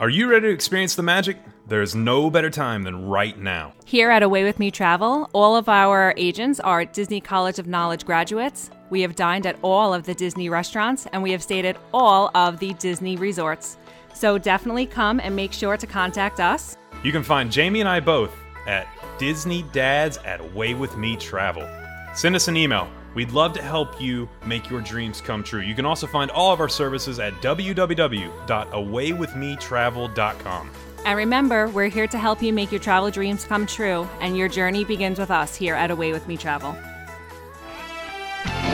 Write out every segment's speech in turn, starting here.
Are you ready to experience the magic? There is no better time than right now. Here at Away With Me Travel, all of our agents are Disney College of Knowledge graduates. We have dined at all of the Disney restaurants and we have stayed at all of the Disney resorts. So definitely come and make sure to contact us. You can find Jamie and I both at Disney Dads at Away With Me Travel. Send us an email. We'd love to help you make your dreams come true. You can also find all of our services at www.awaywithmetravel.com. And remember, we're here to help you make your travel dreams come true, and your journey begins with us here at Away With Me Travel.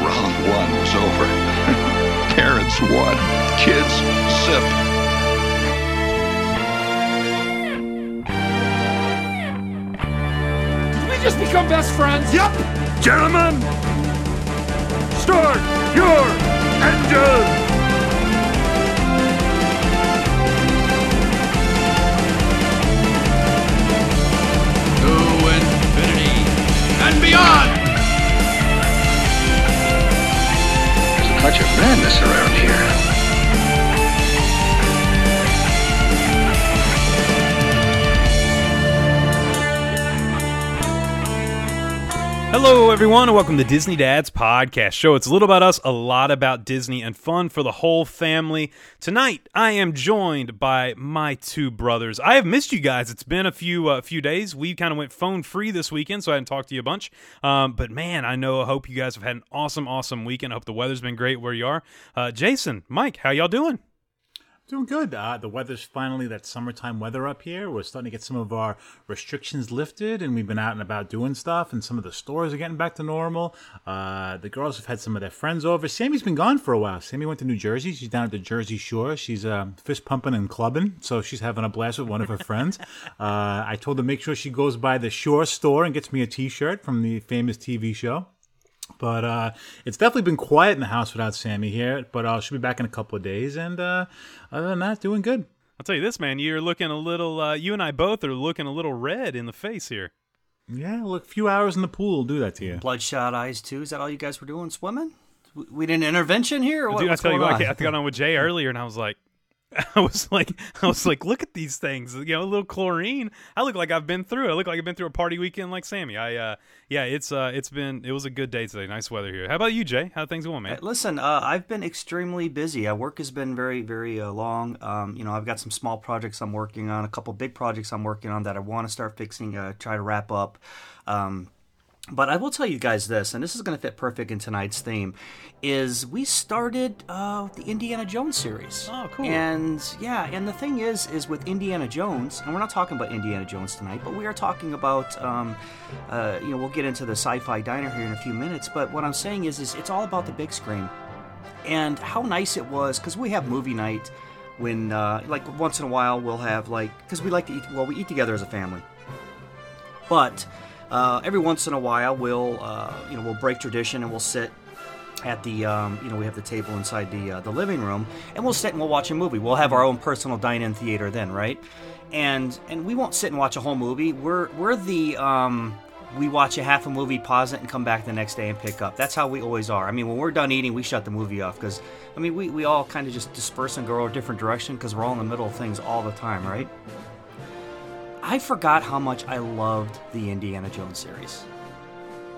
Round one was over. Parents won. Kids sip. Did we just become best friends? Yep! Gentlemen, start your engine! To infinity and beyond! There's a touch of madness around here. Hello, everyone, and welcome to Disney Dads Podcast Show. It's a little about us, a lot about Disney, and fun for the whole family. Tonight, I am joined by my two brothers. I have missed you guys. It's been a few uh, few days. We kind of went phone free this weekend, so I hadn't talked to you a bunch. Um, but man, I know. I hope you guys have had an awesome, awesome weekend. I hope the weather's been great where you are. Uh, Jason, Mike, how y'all doing? Doing good. Uh, the weather's finally that summertime weather up here. We're starting to get some of our restrictions lifted, and we've been out and about doing stuff. And some of the stores are getting back to normal. Uh, the girls have had some of their friends over. Sammy's been gone for a while. Sammy went to New Jersey. She's down at the Jersey Shore. She's uh, fist pumping and clubbing, so she's having a blast with one of her friends. Uh, I told her to make sure she goes by the Shore store and gets me a T-shirt from the famous TV show. But uh, it's definitely been quiet in the house without Sammy here. But uh, she'll be back in a couple of days, and uh, other than that, doing good. I'll tell you this, man. You're looking a little. Uh, you and I both are looking a little red in the face here. Yeah, look, a few hours in the pool will do that to you. Bloodshot eyes too. Is that all you guys were doing? Swimming? We- We did an intervention here. Or what, Dude, I what's tell you what, on? I got on with Jay earlier, and I was like, I was like, I was like, look at these things. You know, a little chlorine. I look like I've been through. it. I look like I've been through a party weekend like Sammy. I, uh, yeah, it's, uh, it's been, it was a good day today. Nice weather here. How about you, Jay? How things going, man? Uh, Listen, uh, I've been extremely busy. Uh, work has been very, very uh, long. Um, you know, I've got some small projects I'm working on, a couple big projects I'm working on that I want to start fixing, uh, try to wrap up. Um, but I will tell you guys this, and this is going to fit perfect in tonight's theme, is we started uh, the Indiana Jones series. Oh, cool. And yeah, and the thing is, is with Indiana Jones, and we're not talking about Indiana Jones tonight, but we are talking about, um, uh, you know, we'll get into the sci-fi diner here in a few minutes. But what I'm saying is, is it's all about the big screen, and how nice it was because we have movie night when, uh, like, once in a while we'll have like, because we like to eat, well, we eat together as a family, but uh, every once in a while we'll, uh, you know, we'll break tradition and we'll sit at the um, you know we have the table inside the uh, the living room and we'll sit and we'll watch a movie. We'll have our own personal dine-in theater then right? And and we won't sit and watch a whole movie. We're we're the um, we watch a half a movie pause it and come back the next day and pick up. That's how we always are. I mean when we're done eating we shut the movie off because i mean we, we all kind of just disperse and go a different direction because we're all in the middle of things all the time right i forgot how much i loved the indiana jones series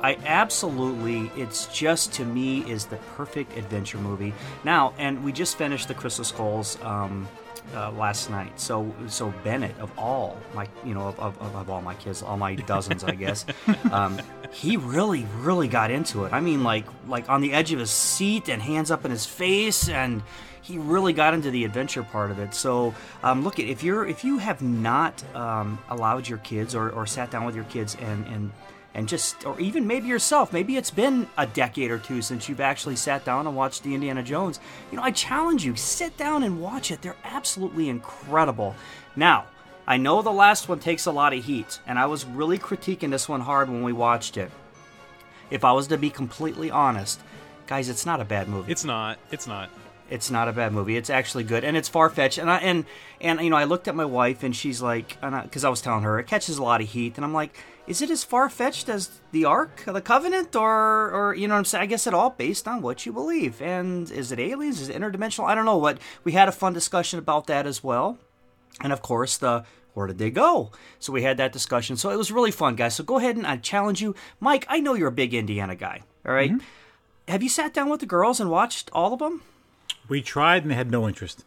I absolutely, it's just to me is the perfect adventure movie. Now, and we just finished the Crystal Skulls um, uh, last night. So, so Bennett of all my, you know, of, of, of all my kids, all my dozens, I guess, um, he really, really got into it. I mean, like, like on the edge of his seat and hands up in his face, and he really got into the adventure part of it. So, um, look at if you're if you have not um, allowed your kids or, or sat down with your kids and and and just or even maybe yourself maybe it's been a decade or two since you've actually sat down and watched the indiana jones you know i challenge you sit down and watch it they're absolutely incredible now i know the last one takes a lot of heat and i was really critiquing this one hard when we watched it if i was to be completely honest guys it's not a bad movie It's not. It's not. It's not a bad movie. It's actually good, and it's far fetched. And I and and you know, I looked at my wife, and she's like, because I, was telling her it catches a lot of heat, and I'm like, is it as far fetched as the Ark, of the Covenant, or or you know what I'm saying? I guess it all based on what you believe. And is it aliens? Is it interdimensional? I don't know. What we had a fun discussion about that as well. and of course the where did they go? So we had that discussion. So it was really fun, guys. So go ahead and I challenge you, Mike. I know you're a big Indiana guy. All right? Mm-hmm. Have you sat down with the girls and watched all of them? We tried and they had no interest.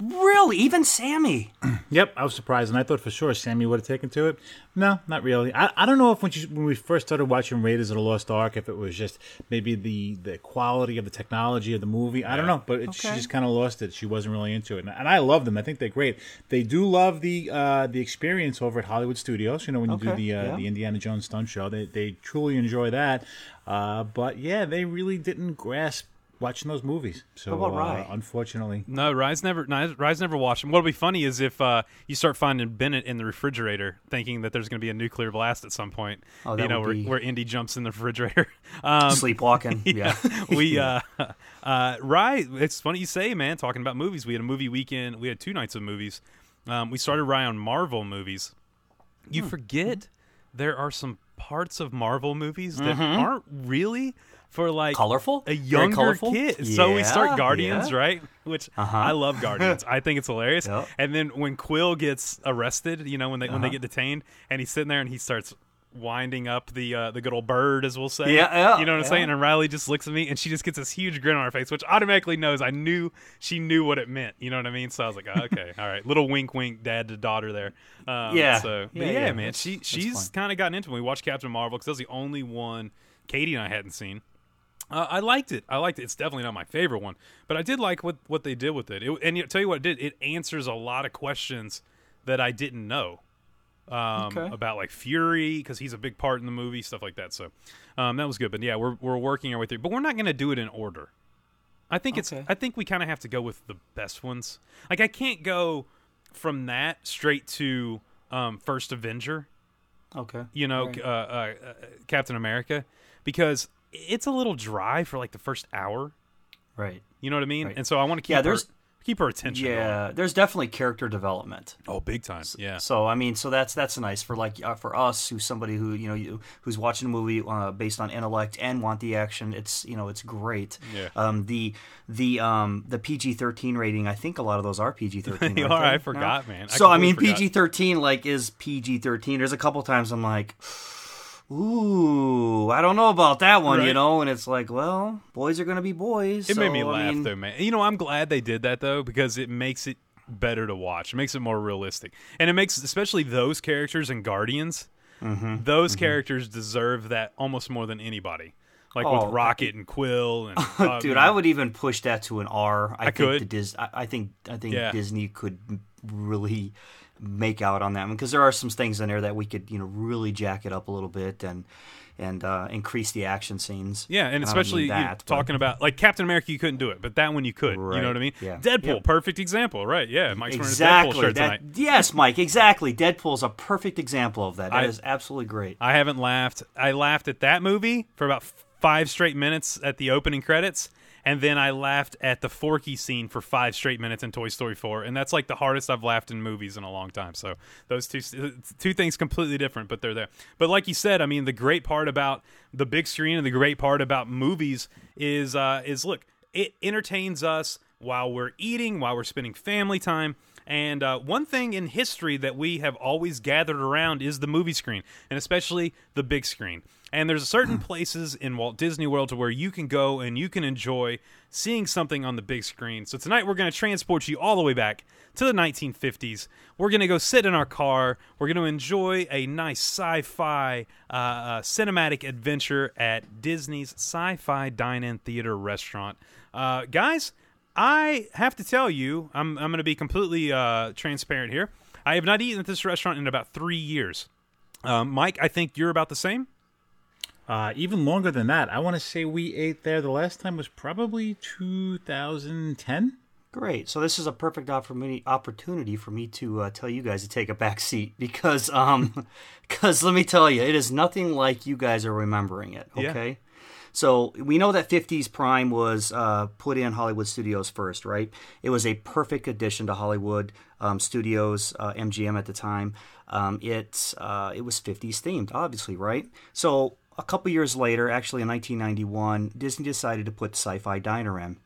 Really? Even Sammy? Yep, I was surprised, and I thought for sure Sammy would have taken to it. No, not really. I, I don't know if when, she, when we first started watching Raiders of the Lost Ark, if it was just maybe the, the quality of the technology of the movie. I don't know, but it, she just kind of lost it. She wasn't really into it, and, and I love them. I think they're great. They do love the uh, the experience over at Hollywood Studios. You know, when you do the uh, yeah. the Indiana Jones stunt show, they they truly enjoy that. Uh, but yeah, they really didn't grasp watching those movies. So What about uh, unfortunately, No, Rye's never. No, Rye's never watched them. What'll be funny is if uh, you start finding Bennett in the refrigerator, thinking that there's going to be a nuclear blast at some point. Oh, that you know, would where, be- where Indy jumps in the refrigerator. Um, Sleepwalking. yeah. we uh, uh, Rye. It's funny you say, man. Talking about movies, we had a movie weekend. We had two nights of movies. Um, we started Rye on Marvel movies. You Hmm. forget there are some parts of Marvel movies that aren't really for like. Colorful? a younger colorful? kid. so we start Guardians, yeah. right? Which I love Guardians. I think it's hilarious. Yep. And then when Quill gets arrested, you know, when they when Uh-huh. they get detained, and he's sitting there and he starts winding up the uh, the good old bird, as we'll say. Yeah, yeah, You know what I'm yeah. saying? And Riley just looks at me, and she just gets this huge grin on her face, which automatically knows I knew she knew what it meant. You know what I mean? So I was like, oh, okay, all right, little wink, wink, dad to daughter there. Um, Yeah. So, but Yeah, yeah, yeah, man, she she's kind of gotten into it. We watched Captain Marvel because that was the only one Katie and I hadn't seen. Uh, I liked it. I liked it. It's definitely not my favorite one, but I did like what what they did with it. it and you, tell you what it did. It answers a lot of questions that I didn't know um, Okay. about like Fury because he's a big part in the movie, stuff like that. So um, that was good. But yeah, we're we're working our way through. But we're not going to do it in order. I think it's. Okay. I think we kind of have to go with the best ones. Like I can't go from that straight to um, First Avenger Okay. you know, Right. uh, uh, uh, Captain America, because it's a little dry for like the first hour. Right. You know what I mean? Right. And so I want to keep Yeah, her, keep her attention. Yeah, there's definitely character development. Oh, big time. Yeah. So I mean, so that's that's nice for like uh, for us who's somebody who you know you, who's watching a movie uh, based on intellect and want the action. It's you know it's great. Yeah. Um, the the um the PG thirteen rating. I think a lot of those are PG thirteen. They are. I forgot, man. I so I mean, forgot. PG thirteen like is PG thirteen. There's a couple times I'm like. Ooh, I don't know about that one, you know, and it's like, well, boys are gonna be boys. It made me so, I laugh mean, though, man. You know, I'm glad they did that though because it makes it better to watch. It makes it more realistic, and it makes especially those characters and Guardians. Mm-hmm. Those characters deserve that almost more than anybody. Like Oh, with Rocket and Quill and uh, Dude, you I would even push that to an R. I, think could. The Dis- I, I think I think Yeah. Disney could really make out on that one because there are some things in there that we could you know really jack it up a little bit and and uh, increase the action scenes. Yeah, and especially that, talking about like Captain America, you couldn't do it, but that one you could. You know what I mean? yeah. Deadpool, Yep. perfect example, right? Yeah, Mike's wearing a Deadpool exactly. shirt That, tonight. yes, Mike. Exactly. Deadpool's a perfect example of that. That I- is absolutely great. I haven't laughed. I laughed at that movie for about five straight minutes at the opening credits, and then I laughed at the Forky scene for five straight minutes in Toy Story 4, and that's like the hardest I've laughed in movies in a long time. So those two two things completely different, but they're there. But like you said, I mean, the great part about the big screen and the great part about movies is uh, is look, it entertains us while we're eating, while we're spending family time. And uh, one thing in history that we have always gathered around is the movie screen, and especially the big screen. And there's certain places in Walt Disney World to where you can go and you can enjoy seeing something on the big screen. So tonight we're going to transport you all the way back to the 1950s. We're going to go sit in our car. We're going to enjoy a nice sci-fi uh, uh, cinematic adventure at Disney's Sci-Fi Dine-In Theater Restaurant. Uh, guys, I have to tell you, I'm, I'm going to be completely uh, transparent here. I have not eaten at this restaurant in about three years. Um, Mike, I think you're about the same. Uh, even longer than that. I want to say we ate there. The last time was probably 2010. Great. So this is a perfect opportunity opportunity for me to uh, tell you guys to take a back seat because um because let me tell you, it is nothing like you guys are remembering it. Yeah. Okay. So we know that 50s Prime was uh, put in Hollywood Studios first, right? It was a perfect addition to Hollywood um, Studios, uh, MGM at the time. Um, it uh, it was 50s themed, obviously, right? So a couple years later, actually in 1991, Disney decided to put Sci-Fi Diner in.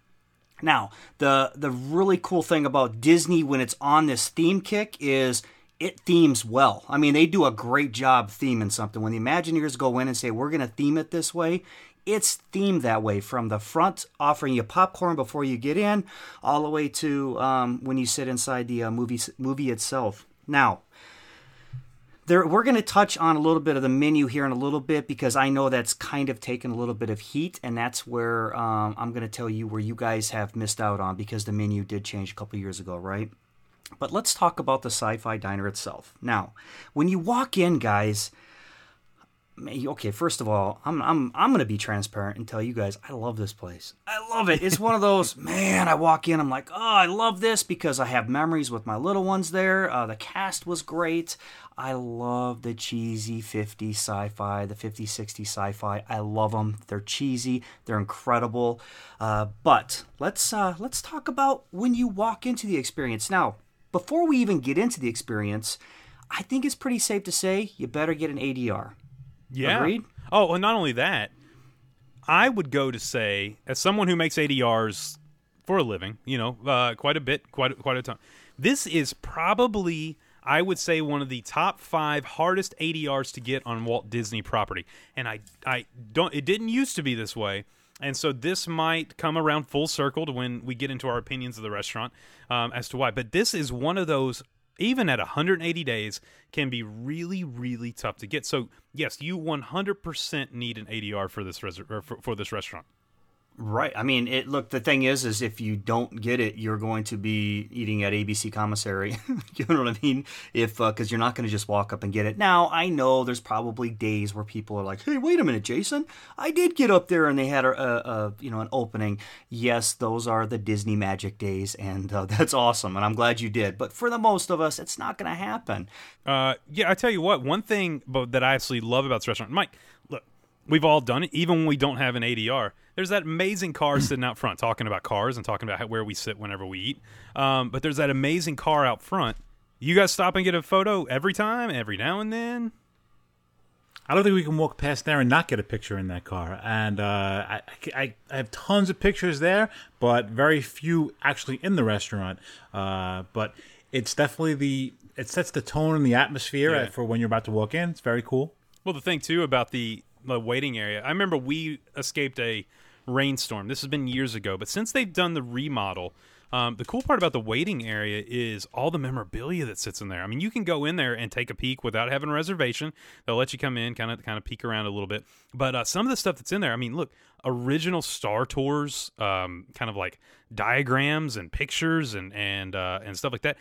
Now, the the really cool thing about Disney when it's on this theme kick is it themes well. I mean, they do a great job theming something. When the Imagineers go in and say we're going to theme it this way, it's themed that way from the front, offering you popcorn before you get in, all the way to um, when you sit inside the uh, movie movie itself. Now, there, we're going to touch on a little bit of the menu here in a little bit because I know that's kind of taken a little bit of heat, and that's where um, I'm going to tell you where you guys have missed out on because the menu did change a couple years ago, right? But let's talk about the sci fi diner itself. Now, when you walk in, guys, okay, first of all, I'm I'm I'm gonna be transparent and tell you guys I love this place. I love it. It's one of those man. I walk in, I'm like, oh, I love this because I have memories with my little ones there. Uh, the cast was great. I love the cheesy 50 sci-fi, the 50 60 sci-fi. I love them. They're cheesy. They're incredible. Uh, but let's uh, let's talk about when you walk into the experience. Now, before we even get into the experience, I think it's pretty safe to say you better get an ADR. Yeah. Agreed? Oh, and not only that, I would go to say, as someone who makes ADRs for a living, you know, uh, quite a bit, quite quite a ton. This is probably, I would say, one of the top five hardest ADRs to get on Walt Disney property. And I, I don't. It didn't used to be this way. And so this might come around full circle to when we get into our opinions of the restaurant um, as to why. But this is one of those even at 180 days, can be really, really tough to get. So, yes, you 100% need an ADR for this res- for, for this restaurant. Right. I mean, it. Look, the thing is, is if you don't get it, you're going to be eating at ABC commissary. you know what I mean? If because uh, you're not going to just walk up and get it. Now, I know there's probably days where people are like, "Hey, wait a minute, Jason, I did get up there and they had a, a, a you know an opening." Yes, those are the Disney magic days, and uh, that's awesome, and I'm glad you did. But for the most of us, it's not going to happen. Uh, yeah, I tell you what, one thing that I actually love about this restaurant, Mike. Look, we've all done it, even when we don't have an ADR there's that amazing car sitting out front talking about cars and talking about how, where we sit whenever we eat. Um, but there's that amazing car out front. You guys stop and get a photo every time, every now and then. I don't think we can walk past there and not get a picture in that car. And uh, I, I, I, have tons of pictures there, but very few actually in the restaurant. Uh, but it's definitely the it sets the tone and the atmosphere yeah. for when you're about to walk in. It's very cool. Well, the thing too about the the waiting area, I remember we escaped a rainstorm. This has been years ago, but since they've done the remodel, um, the cool part about the waiting area is all the memorabilia that sits in there. I mean, you can go in there and take a peek without having a reservation. They'll let you come in, kind of kind of peek around a little bit. But uh, some of the stuff that's in there, I mean, look, original Star Tours, um, kind of like diagrams and pictures and and uh, and stuff like that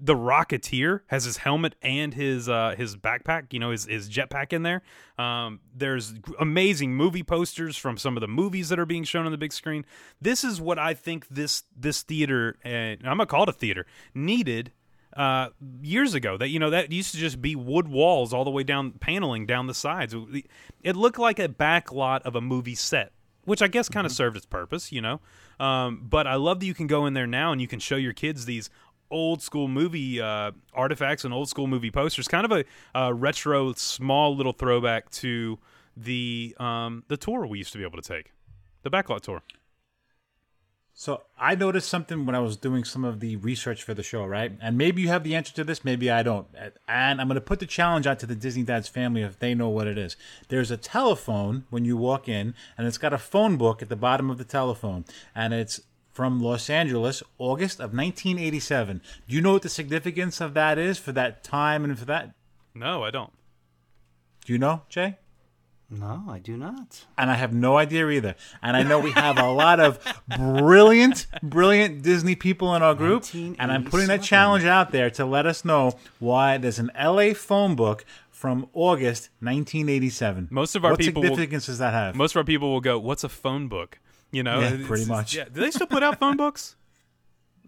the Rocketeer has his helmet and his uh, his backpack, you know, his his jetpack in there. Um, there's amazing movie posters from some of the movies that are being shown on the big screen. This is what I think this this theater, and I'm gonna call it a theater, needed uh, years ago. That you know that used to just be wood walls all the way down, paneling down the sides. It looked like a back lot of a movie set, which I guess kind of mm-hmm. served its purpose, you know. Um, but I love that you can go in there now and you can show your kids these old school movie uh, artifacts and old school movie posters. Kind of a, retro, small little throwback to the um, the tour we used to be able to take, the backlot tour. So I noticed something when I was doing some of the research for the show, right? And maybe you have the answer to this, maybe I don't. And I'm going to put the challenge out to the Disney Dads family if they know what it is. There's a telephone when you walk in, and it's got a phone book at the bottom of the telephone, and it's from Los Angeles, August of 1987. Do you know what the significance of that is for that time and for that? No, I don't. Do you know, Jay? No, I do not. And I have no idea either. And I know we have a lot of brilliant, brilliant Disney people in our group. And I'm putting that challenge out there to let us know why there's an LA phone book from August 1987. Most of our people what people significance will, does that have? Most of our people will go, "What's a phone book?" You know, yeah, pretty much. Yeah. Do they still put out phone books?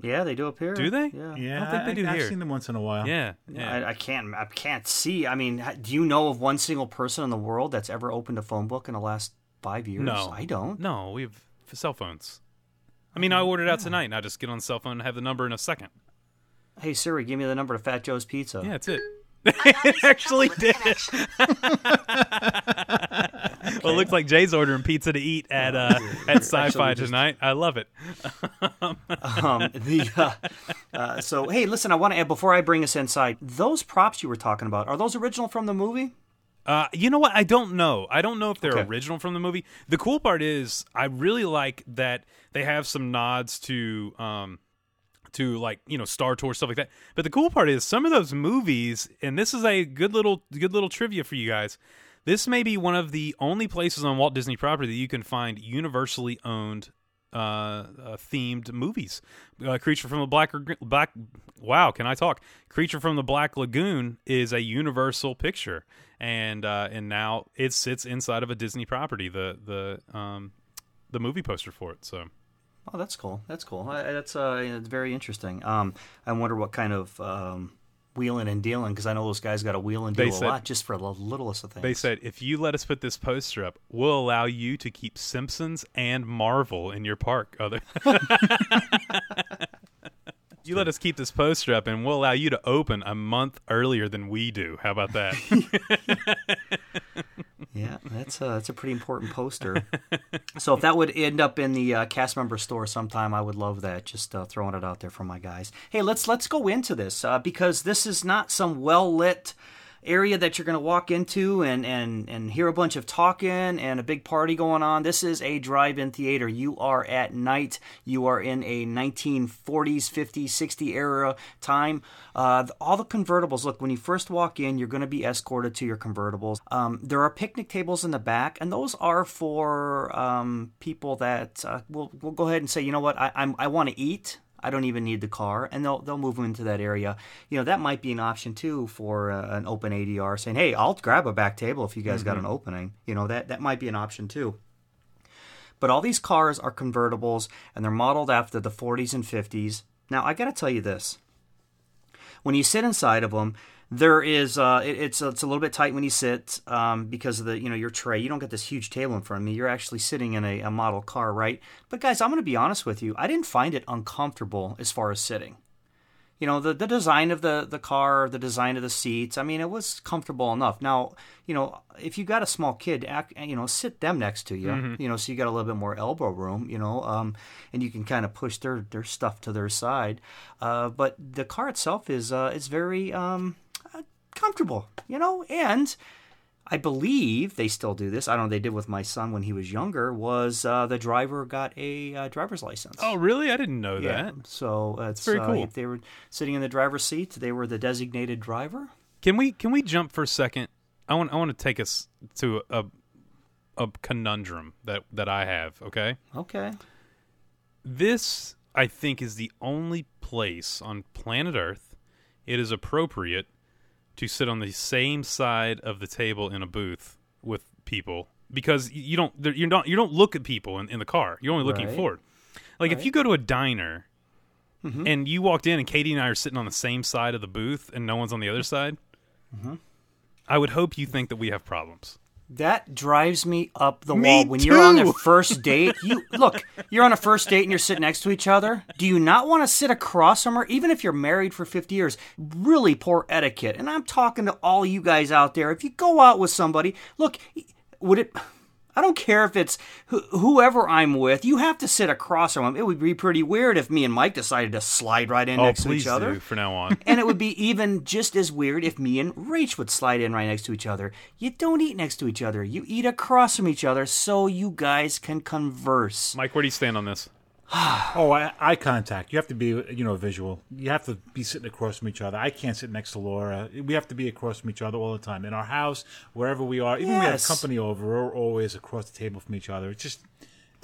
Yeah, they do up here. Do they? Yeah, yeah. I don't think they do I've here. seen them once in a while. Yeah, yeah. I, I, can't. I can't see. I mean, do you know of one single person in the world that's ever opened a phone book in the last five years? No, I don't. No, we have cell phones. I mean, I mm. ordered out tonight, and I just get on the cell phone and have the number in a second. Hey Siri, give me the number to Fat Joe's Pizza. Yeah, that's it. it actually did. Well, it looks like Jay's ordering pizza to eat at uh, at Sci-Fi just- tonight. I love it. um, the uh, uh, so hey, listen, I want to add before I bring us inside. Those props you were talking about are those original from the movie? Uh, you know what? I don't know. I don't know if they're Okay. original from the movie. The cool part is, I really like that they have some nods to, um, to like you know Star Tour stuff like that. But the cool part is some of those movies, and this is a good little good little trivia for you guys. This may be one of the only places on Walt Disney property that you can find universally owned uh, uh, themed movies. Uh, Creature from the Black Black. Wow, can I talk? Creature from the Black Lagoon is a Universal picture, and uh, and now it sits inside of a Disney property. The the um the movie poster for it. So Oh, that's cool. That's cool. That's uh, it's very interesting. Um, I wonder what kind of um, wheeling and dealing because I know those guys got to wheel and They deal a said- lot just for the littlest of things. they said if you let us put this poster up, we'll allow you to keep Simpsons and Marvel in your park. Other. You let us keep this poster up, and we'll allow you to open a month earlier than we do. How about that? Yeah, that's a that's a pretty important poster. so if that would end up in the uh, cast member store sometime, I would love that. Just uh, throwing it out there for my guys. Hey, let's let's go into this uh, because this is not some well lit area that you're going to walk into and, and and hear a bunch of talking and a big party going on. This is a drive-in theater. You are at night. You are in a 1940s, 50s, 60 era time. Uh, all the convertibles. Look, when you first walk in, you're going to be escorted to your convertibles. Um, there are picnic tables in the back, and those are for um, people that uh, will will go ahead and say, you know what, I, I want to eat. I don't even need the car, and they'll they'll move them into that area. You know that might be an option too for uh, an open ADR, saying, "Hey, I'll grab a back table if you guys got an opening." You know that that might be an option too. But all these cars are convertibles, and they're modeled after the 40s and 50s. Now I got to tell you this: when you sit inside of them, there is uh, it, it's it's a little bit tight when you sit um, because of the you know your tray. You don't get this huge table in front of me. You're actually sitting in a, a model car, right? But guys, I'm going to be honest with you. I didn't find it uncomfortable as far as sitting. You know the the design of the the car, the design of the seats. I mean, it was comfortable enough. Now, you know, if you got a small kid, act, you know, sit them next to you. You know, so you got a little bit more elbow room. You know, um, and you can kind of push their their stuff to their side. Uh, but the car itself is uh, is very um, comfortable. You know, and I believe they still do this. I don't know. They did with my son when he was younger. Was uh, the driver got a uh, driver's license? oh, really? I didn't know Yeah. that. So uh, it's very uh, cool. They were sitting in the driver's seat, they were the designated driver. Can we can we jump for a second? I want I want to take us to a a conundrum that that I have. Okay, Okay. this I think is the only place on planet Earth it is appropriate to sit on the same side of the table in a booth with people because you don't you don't you don't look at people in, in the car. You're only looking Right. forward. Like if you go to a diner mm-hmm. and you walked in and Katie and I are sitting on the same side of the booth and no one's on the other side, mm-hmm. I would hope you think that we have problems. That drives me up the Me wall. When you're on a first date, you look, you're on a first date and you're sitting next to each other. Do you not want to sit across from her, even if you're married for 50 years? Really poor etiquette. And I'm talking to all you guys out there. If you go out with somebody, look, would it. I don't care if it's wh- whoever I'm with. You have to sit across from them. It would be pretty weird if me and Mike decided to slide right in Oh, next to each other. do from now on. and it would be even just as weird if me and Rach would slide in right next to each other. You don't eat next to each other. You eat across from each other so you guys can converse. Mike, where do you stand on this? Oh, eye, eye contact. You have to be, you know, visual. You have to be sitting across from each other. I can't sit next to Laura. We have to be across from each other all the time. In our house, wherever we are, even when we have Yes. company over, we're always across the table from each other. It's just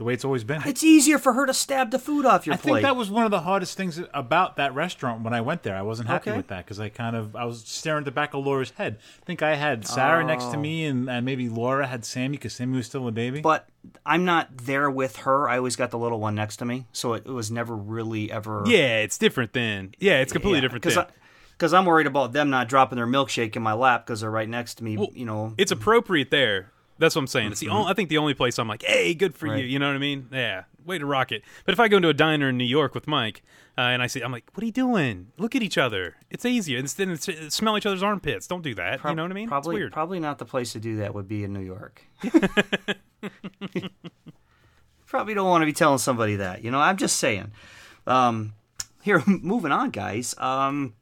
the way it's always been. It's easier for her to stab the food off your I plate. I think that was one of the hardest things about that restaurant when I went there. I wasn't happy Okay. with that because I kind of I was staring at the back of Laura's head. I think I had Sarah next to oh. me, and, and maybe Laura had Sammy because Sammy was still a baby. but I'm not there with her. I always got the little one next to me, so it, it was never really ever. Yeah, it's different then. Yeah, it's completely different Because then. because I'm worried about them not dropping their milkshake in my lap because they're right next to me. Well, you know, it's appropriate there. That's what I'm saying. It's the only, I think the only place I'm like, hey, good for you. Right. You know what I mean? Yeah, way to rock it. But if I go into a diner in New York with Mike uh, and I see, I'm like, what are you doing? Look at each other. It's easier. Instead, it's, smell each other's armpits. Don't do that. you know what I mean? Probably, it's weird. probably not the place to do that would be in New York. probably don't want to be telling somebody that. You know, I'm just saying. Um, here, moving on, guys. Um,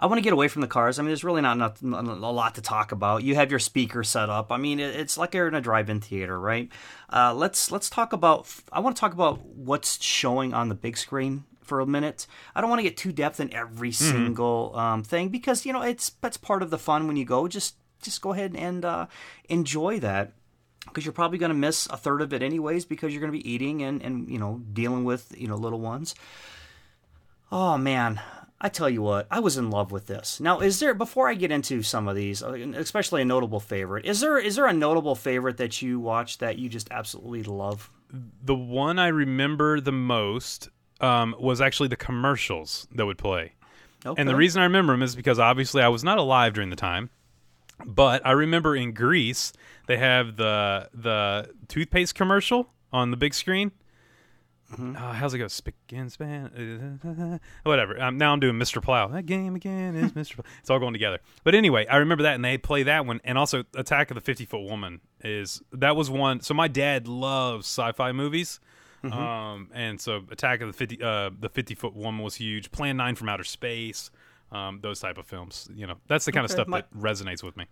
I want to get away from the cars. I mean, there's really not a lot to talk about. You have your speaker set up. I mean, it, it's like you're in a drive-in theater, right? Uh, let's let's talk about. I want to talk about what's showing on the big screen for a minute. I don't want to get too depth in every single um, thing because you know it's that's part of the fun when you go. Just just go ahead and uh, enjoy that because you're probably going to miss a third of it anyways because you're going to be eating and and you know dealing with you know little ones. Oh man, I tell you what, I was in love with this. Now, is there before I get into some of these, uh, especially a notable favorite, is there is there a notable favorite that you watch that you just absolutely love? the one I remember the most um, was actually the commercials that would play. Okay. And the reason I remember them is because obviously I was not alive during the time, but I remember in Grease they have the the toothpaste commercial on the big screen. Mm-hmm. Uh, how's it go? Spick and span, whatever. Um, now I'm doing Mr. Plow. That game again is Mr. Plow. It's all going together. But anyway, I remember that, and they play that one, and also Attack of the Fifty Foot Woman is that was one. So my dad loves sci-fi movies. Mm-hmm. Um, and so Attack of the Fifty, uh, the Fifty Foot Woman was huge. Plan Nine from Outer Space, um, those type of films. You know, that's the kind of stuff my- that resonates with me.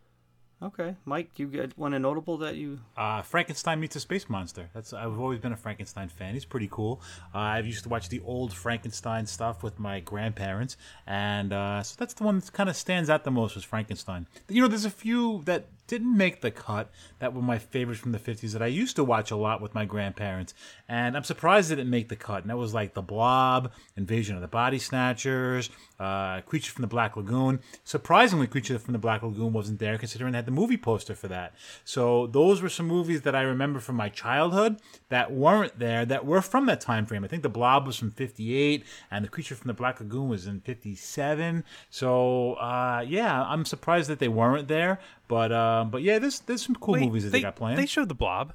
Okay, Mike, you got one a notable that you? Uh, Frankenstein meets a space monster. That's I've always been a Frankenstein fan. He's pretty cool. Uh, I used to watch the old Frankenstein stuff with my grandparents, and uh, so that's the one that kind of stands out the most was Frankenstein. You know, there's a few that didn't make the cut that were my favorites from the 50s that I used to watch a lot with my grandparents, and I'm surprised they didn't make the cut. And that was like The Blob, Invasion of the Body Snatchers, uh, Creature from the Black Lagoon. Surprisingly, Creature from the Black Lagoon wasn't there, considering they had the movie poster for that. So those were some movies that I remember from my childhood that weren't there that were from that time frame. I think The Blob was from '58, and The Creature from the Black Lagoon was in '57. So uh, yeah, I'm surprised that they weren't there. But uh, but yeah, there's there's some cool Wait, movies that they, got playing. They showed the Blob.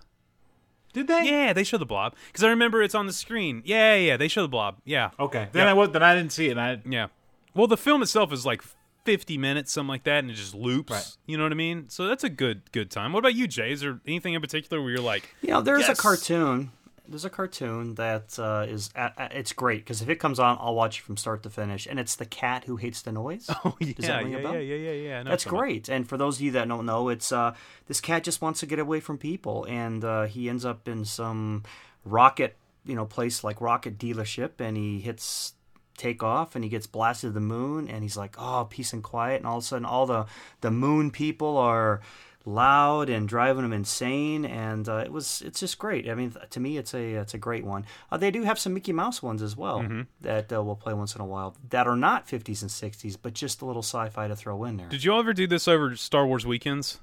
Did they? Yeah, they showed the Blob because I remember it's on the screen. Yeah, yeah, they showed the Blob. Yeah. Okay. Then I was then I didn't see it. And I Yeah. Well, the film itself is like 50 minutes, something like that, and it just loops. Right. You know what I mean? So that's a good good time. What about you, Jay? Is there anything in particular where you're like, You know, there's Yes. a cartoon. There's a cartoon that uh, is uh, uh, it's great because if it comes on, I'll watch it from start to finish, and it's the cat who hates the noise. oh yeah, Does that ring yeah, a bell? yeah, yeah, yeah, yeah, That's what you're talking great. And for those of you that don't know, it's uh, this cat just wants to get away from people, and uh, he ends up in some rocket, you know, place like rocket dealership, and he hits take off and he gets blasted to the moon and he's like oh peace and quiet and all of a sudden all the the moon people are loud and driving them insane and uh, it was it's just great i mean to me it's a it's a great one uh, they do have some mickey mouse ones as well Mm-hmm. that uh, we'll play once in a while that are not 50s and 60s but just a little sci-fi to throw in there Did you all ever do this over Star Wars weekends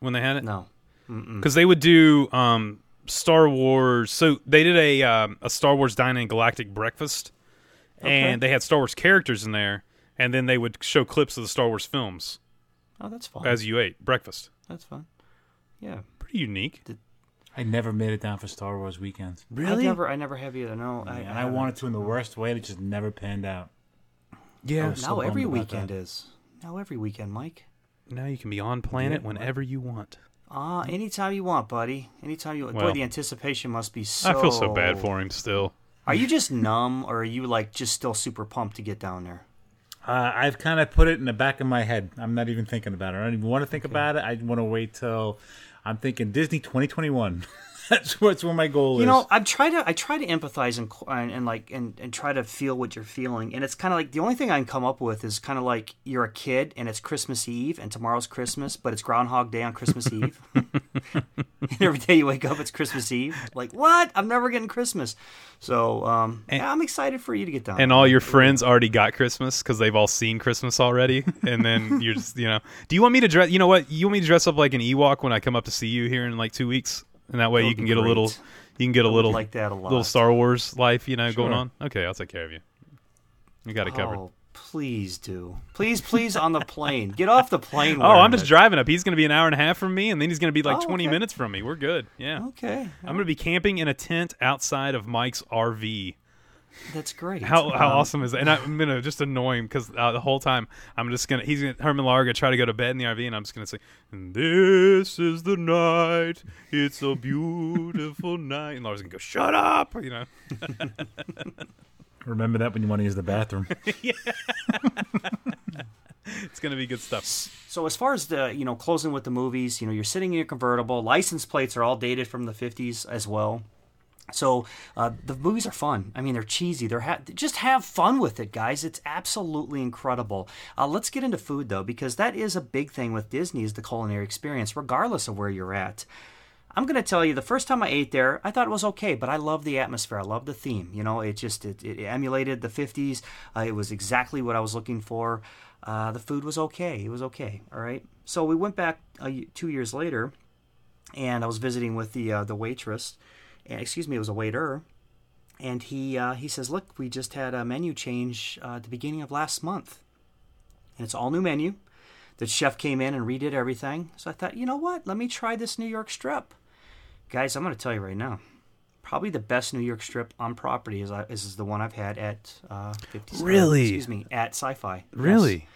when they had it? no because they would do um, Star Wars. So they did a um, a Star Wars Dine-In Galactic breakfast, and they had Star Wars characters in there, and then they would show clips of the Star Wars films oh that's fun as you ate breakfast. That's fun. Yeah. Pretty unique. I never made it down for Star Wars weekends. I never, I never have either. No, I, and I wanted to in the worst way. It just never panned out. Yeah. was so Now every weekend that. is. Now every weekend, Mike. Now you can be on planet Yeah. whenever you want. Ah, anytime you want, buddy. Anytime you. Well, Boy, the anticipation must be so. I feel so bad for him still. Are you just numb, or are you like just still super pumped to get down there? Uh, I've kind of put it in the back of my head. I'm not even thinking about it. I don't even want to think about it. I want to wait till I'm thinking Disney 2021. that's what's where my goal You is. You know, I try to I try to empathize and and, and like and, and try to feel what you're feeling, and it's kind of like the only thing I can come up with is kind of like you're a kid and it's Christmas Eve and tomorrow's Christmas, but it's Groundhog Day on Christmas Eve. and every day you wake up, it's Christmas Eve. Like what? I'm never getting Christmas. So um, yeah, I'm excited for you to get down. And all your friends already got Christmas because they've all seen Christmas already. And then you're just, you know, do you want me to dress? You know what? You want me to dress up like an Ewok when I come up to see you here in like two weeks? And that way you can get a little, you can get a little like that a lot. little Star Wars life, you know, going on. Okay, I'll take care of you. You got it covered. Oh, Please do. Please, please on the plane. Get off the plane. Oh, I'm just it. driving up. He's going to be an hour and a half from me, and then he's going to be like Oh, 20 okay. minutes from me. We're good. Yeah. Okay. I'm going to be camping in a tent outside of Mike's RV. That's great. How how Um, awesome is that? And I'm gonna just annoy him because uh, the whole time I'm just gonna he's gonna Herman Lar gonna try to go to bed in the RV, and I'm just gonna say, "This is the night. It's a beautiful night." And Laura's gonna go, "Shut up," you know. Remember that when you want to use the bathroom. It's gonna be good stuff. So as far as the you know closing with the movies, you know you're sitting in your convertible. License plates are all dated from the 50s as well. So uh, the movies are fun. I mean, they're cheesy. They're ha- just have fun with it, guys. It's absolutely incredible. Uh, let's get into food though, because that is a big thing with Disney is the culinary experience, regardless of where you're at. I'm gonna tell you, the first time I ate there, I thought it was okay, but I love the atmosphere. I love the theme. You know, it just it, it emulated the 50s. Uh, it was exactly what I was looking for. Uh, the food was okay. It was okay. All right. So we went back uh, two years later, and I was visiting with the uh, the waitress. And, excuse me, it was a waiter, and he uh, he says, "Look, we just had a menu change uh, at the beginning of last month, and it's all new menu." The chef came in and redid everything. So I thought, you know what? Let me try this New York strip. Guys, I'm going to tell you right now. Probably the best New York strip on property is, uh, is the one I've had at uh, 50 Really? Excuse me, at Sci-Fi. Yes. Really?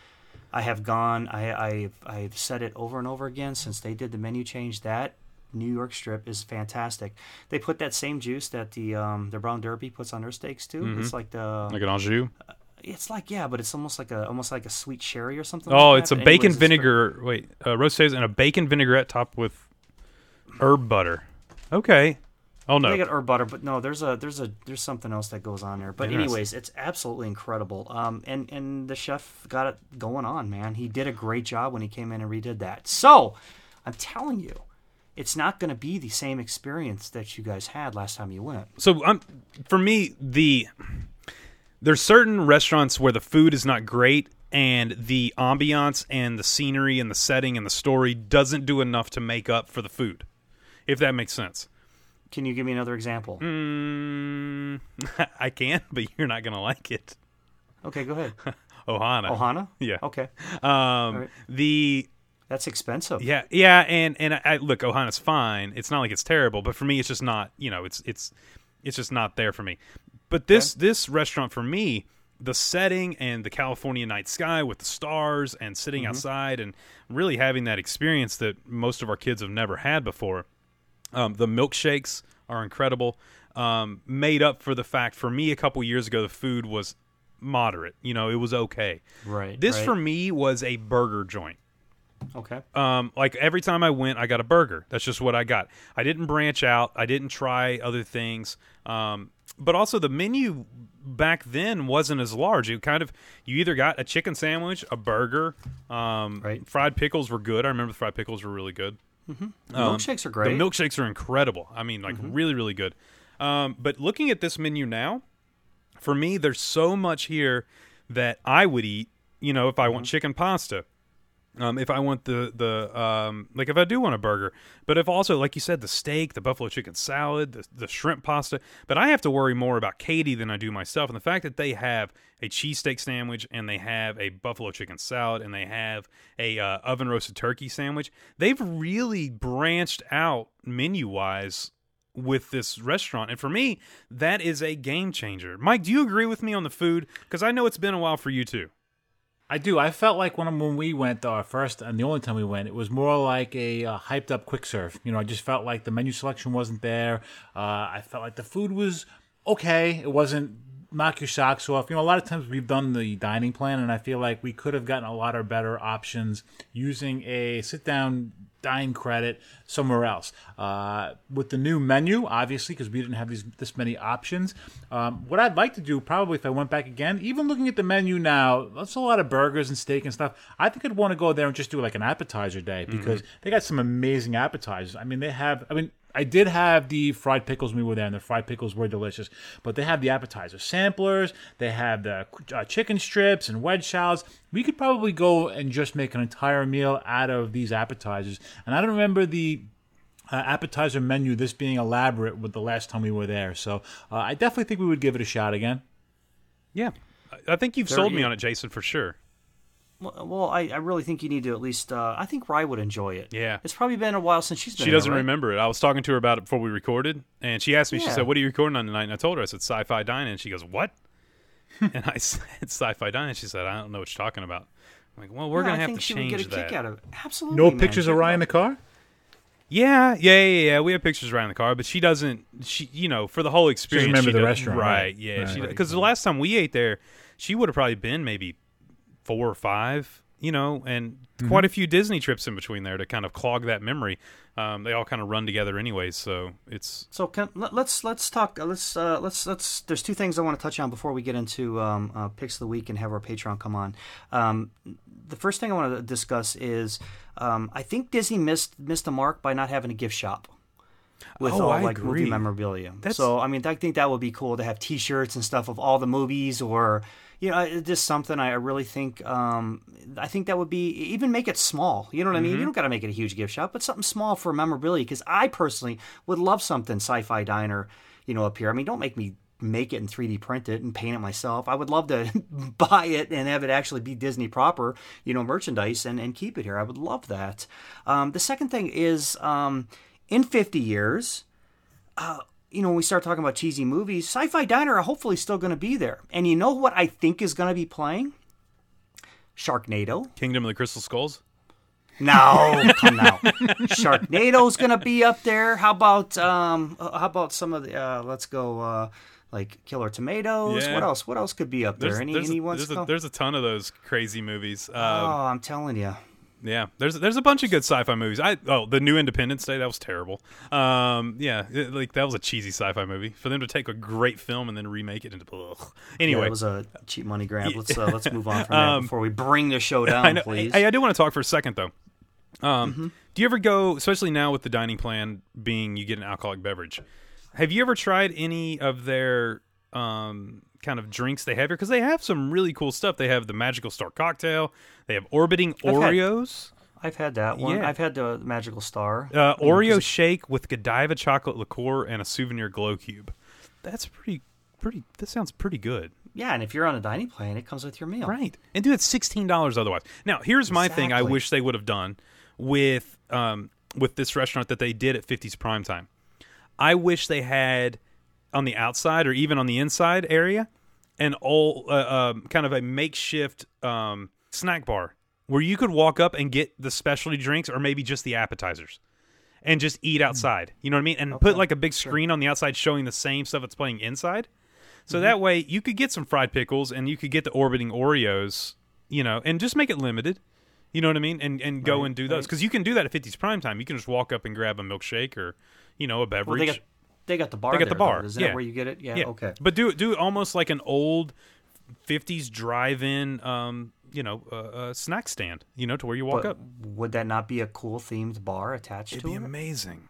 I have gone. I, I've I've said it over and over again since they did the menu change. That New York strip is fantastic. They put that same juice that the um, the brown derby puts on their steaks too. It's like the Like an au jus. it's like yeah, but it's almost like a almost like a sweet sherry or something. Oh, like it's a. But bacon anyways, vinegar. Wait, uh, roast potatoes and a bacon vinaigrette topped with herb butter. Okay. Oh no. They got herb butter, but no, there's a there's a there's something else that goes on there. But anyways, it's absolutely incredible. Um, and and the chef got it going on, man. He did a great job when he came in and redid that. So, I'm telling you, it's not going to be the same experience that you guys had last time you went. So um, for me, the there's certain restaurants where the food is not great and the ambiance and the scenery and the setting and the story doesn't do enough to make up for the food. If that makes sense. Can you give me another example? Mm, I can, but you're not gonna like it. Okay, go ahead. Ohana. Ohana. Yeah. Okay, Um, right. the that's expensive. Yeah, yeah, and and I, I look, Ohana's fine. It's not like it's terrible, but for me, it's just not. You know, it's it's it's just not there for me. But this this restaurant for me, the setting and the California night sky with the stars and sitting Mm-hmm. outside and really having that experience that most of our kids have never had before. Um, the milkshakes are incredible. Um, made up for the fact for me a couple years ago, the food was moderate. You know, it was okay. Right, This right. for me was a burger joint Okay. um, like every time I went, I got a burger. That's just what I got. I didn't branch out. I didn't try other things. Um, but also the menu back then wasn't as large. It kind of you either got a chicken sandwich, a burger. Um, Right. Fried pickles were good. I remember the fried pickles were really good. The milkshakes are great. Um, The milkshakes are incredible. I mean, like really, really good. Um, but looking at this menu now, for me, there's so much here that I would eat. You know, if I want chicken pasta, um, if I want the the um, like if I do want a burger, but if also like you said the steak, the buffalo chicken salad, the the shrimp pasta, but I have to worry more about Katie than I do myself, and the fact that they have a cheesesteak sandwich and they have a buffalo chicken salad and they have a uh, oven roasted turkey sandwich, they've really branched out menu wise with this restaurant, and for me that is a game changer. Mike, do you agree with me on the food? Because I know it's been a while for you too. I do. I felt like when when we went our first and the only time we went, it was more like a uh, hyped up quick serve. You know, I just felt like the menu selection wasn't there. Uh, I felt like the food was okay. It wasn't knock your socks off. You know, a lot of times we've done the dining plan, and I feel like we could have gotten a lot of better options using a sit down dine credit somewhere else. Uh, with the new menu, obviously, because we didn't have these this many options. Um, what I'd like to do, probably if I went back again, even looking at the menu now, that's a lot of burgers and steak and stuff. I think I'd want to go there and just do like an appetizer day because they got some amazing appetizers. I mean, they have. I mean. I did have the fried pickles when we were there, and the fried pickles were delicious. But they have the appetizer samplers. They have the uh, chicken strips and wedge salads. We could probably go and just make an entire meal out of these appetizers. And I don't remember the uh, appetizer menu this being elaborate with the last time we were there. So uh, I definitely think we would give it a shot again. Yeah. I think you've There sold me on it, Jason, for sure. Well, well, I, I really think you need to at least. Uh, I think Rye would enjoy it. Yeah. It's probably been a while since she's been. She doesn't right? remember it. I was talking to her about it before we recorded, and she asked me. She said, "What are you recording on tonight?" And I told her, I said, "Sci-Fi Dine," and she goes, "What?" and I said, "Sci-Fi Dine." And she said, "I don't know what you're talking about." I'm like, "Well, we're No, gonna I have think to she change would get a that." kick out of it. Absolutely. No man. pictures of Check it Ryan in the car? Yeah, yeah, yeah, yeah. We have pictures around the car, but she doesn't. She, you know, for the whole experience, remember she the restaurant, right? right. Yeah, Right. she Right. because the last time we ate there, she would have probably been maybe four or five. You know, and Mm-hmm. quite a few Disney trips in between there to kind of clog that memory. Um, they all kind of run together, anyway, So it's So can, let, let's let's talk. uh, Let's uh, let's let's. There's two things I want to touch on before we get into um, uh, picks of the week and have our Patreon come on. Um, the first thing I want to discuss is um, I think Disney missed missed the mark by not having a gift shop with Oh, all I like agree. movie memorabilia. That's- So I mean, I think that would be cool to have T-shirts and stuff of all the movies, or you know, it's just something I really think. Um, I think that would be even make it small. You know what I mean? Mm-hmm. You don't got to make it a huge gift shop, but something small for memorabilia. Because I personally would love something Sci-Fi Diner, you know, up here. I mean, don't make me make it and 3D print it and paint it myself. I would love to buy it and have it actually be Disney proper, you know, merchandise and, and keep it here. I would love that. Um, the second thing is um, in 50 years, uh, you know, when we start talking about cheesy movies, Sci Fi Diner are hopefully still going to be there. And you know what I think is going to be playing? Sharknado. Kingdom of the Crystal Skulls. No, come now. Sharknado's gonna be up there. How about um? uh, How about some of the? Uh, let's go. Uh, like Killer Tomatoes. Yeah. What else? What else could be up there? There's, any there's, any ones? there's, a, there's a ton of those crazy movies. Um, oh, I'm telling you. Yeah, there's there's a bunch of good sci-fi movies. I oh, the new Independence Day that was terrible. Um, yeah, it- like that was a cheesy sci-fi movie. For them to take a great film and then remake it into ugh. Yeah, anyway. it was a cheap money grab. Let's uh, let's move on from that Um, before we bring the show down, please. I, I do want to talk for a second though. Um, Mm-hmm. Do you ever go, especially now with the dining plan being you get an alcoholic beverage? Have you ever tried any of their um, kind of drinks they have here? Because they have some really cool stuff. They have the Magical Star cocktail. They have orbiting I've had- Oreos. I've had that one. Yeah. I've had the Magical Star. Uh, know, shake with Godiva chocolate liqueur and a souvenir glow cube. That's pretty, pretty. That sounds pretty good, Yeah, and if you're on a dining plan, it comes with your meal. right? And dude, it's sixteen dollars otherwise. Now, here's my thing. I wish they would have done with um with this restaurant that they did at 50's Prime Time. I wish they had on the outside or even on the inside area an old uh, um, kind of a makeshift um, snack bar where you could walk up and get the specialty drinks or maybe just the appetizers and just eat outside. You know what I mean? And put like a big screen on the outside showing the same stuff that's playing inside. So that way you could get some fried pickles and you could get the orbiting Oreos, you know, and just make it limited. You know what I mean? And and go and do those because you can do that at 50's prime time. You can just walk up and grab a milkshake or you know a beverage. Well, they got the bar. They got the bar, Though. Isn't yeah. that where you get it? Yeah. yeah, Okay. But do do it almost like an old 50s drive-in, um, you know, uh, uh, snack stand. You know, to where you walk But up. would that not be a cool themed bar attached to It'd to be it? amazing.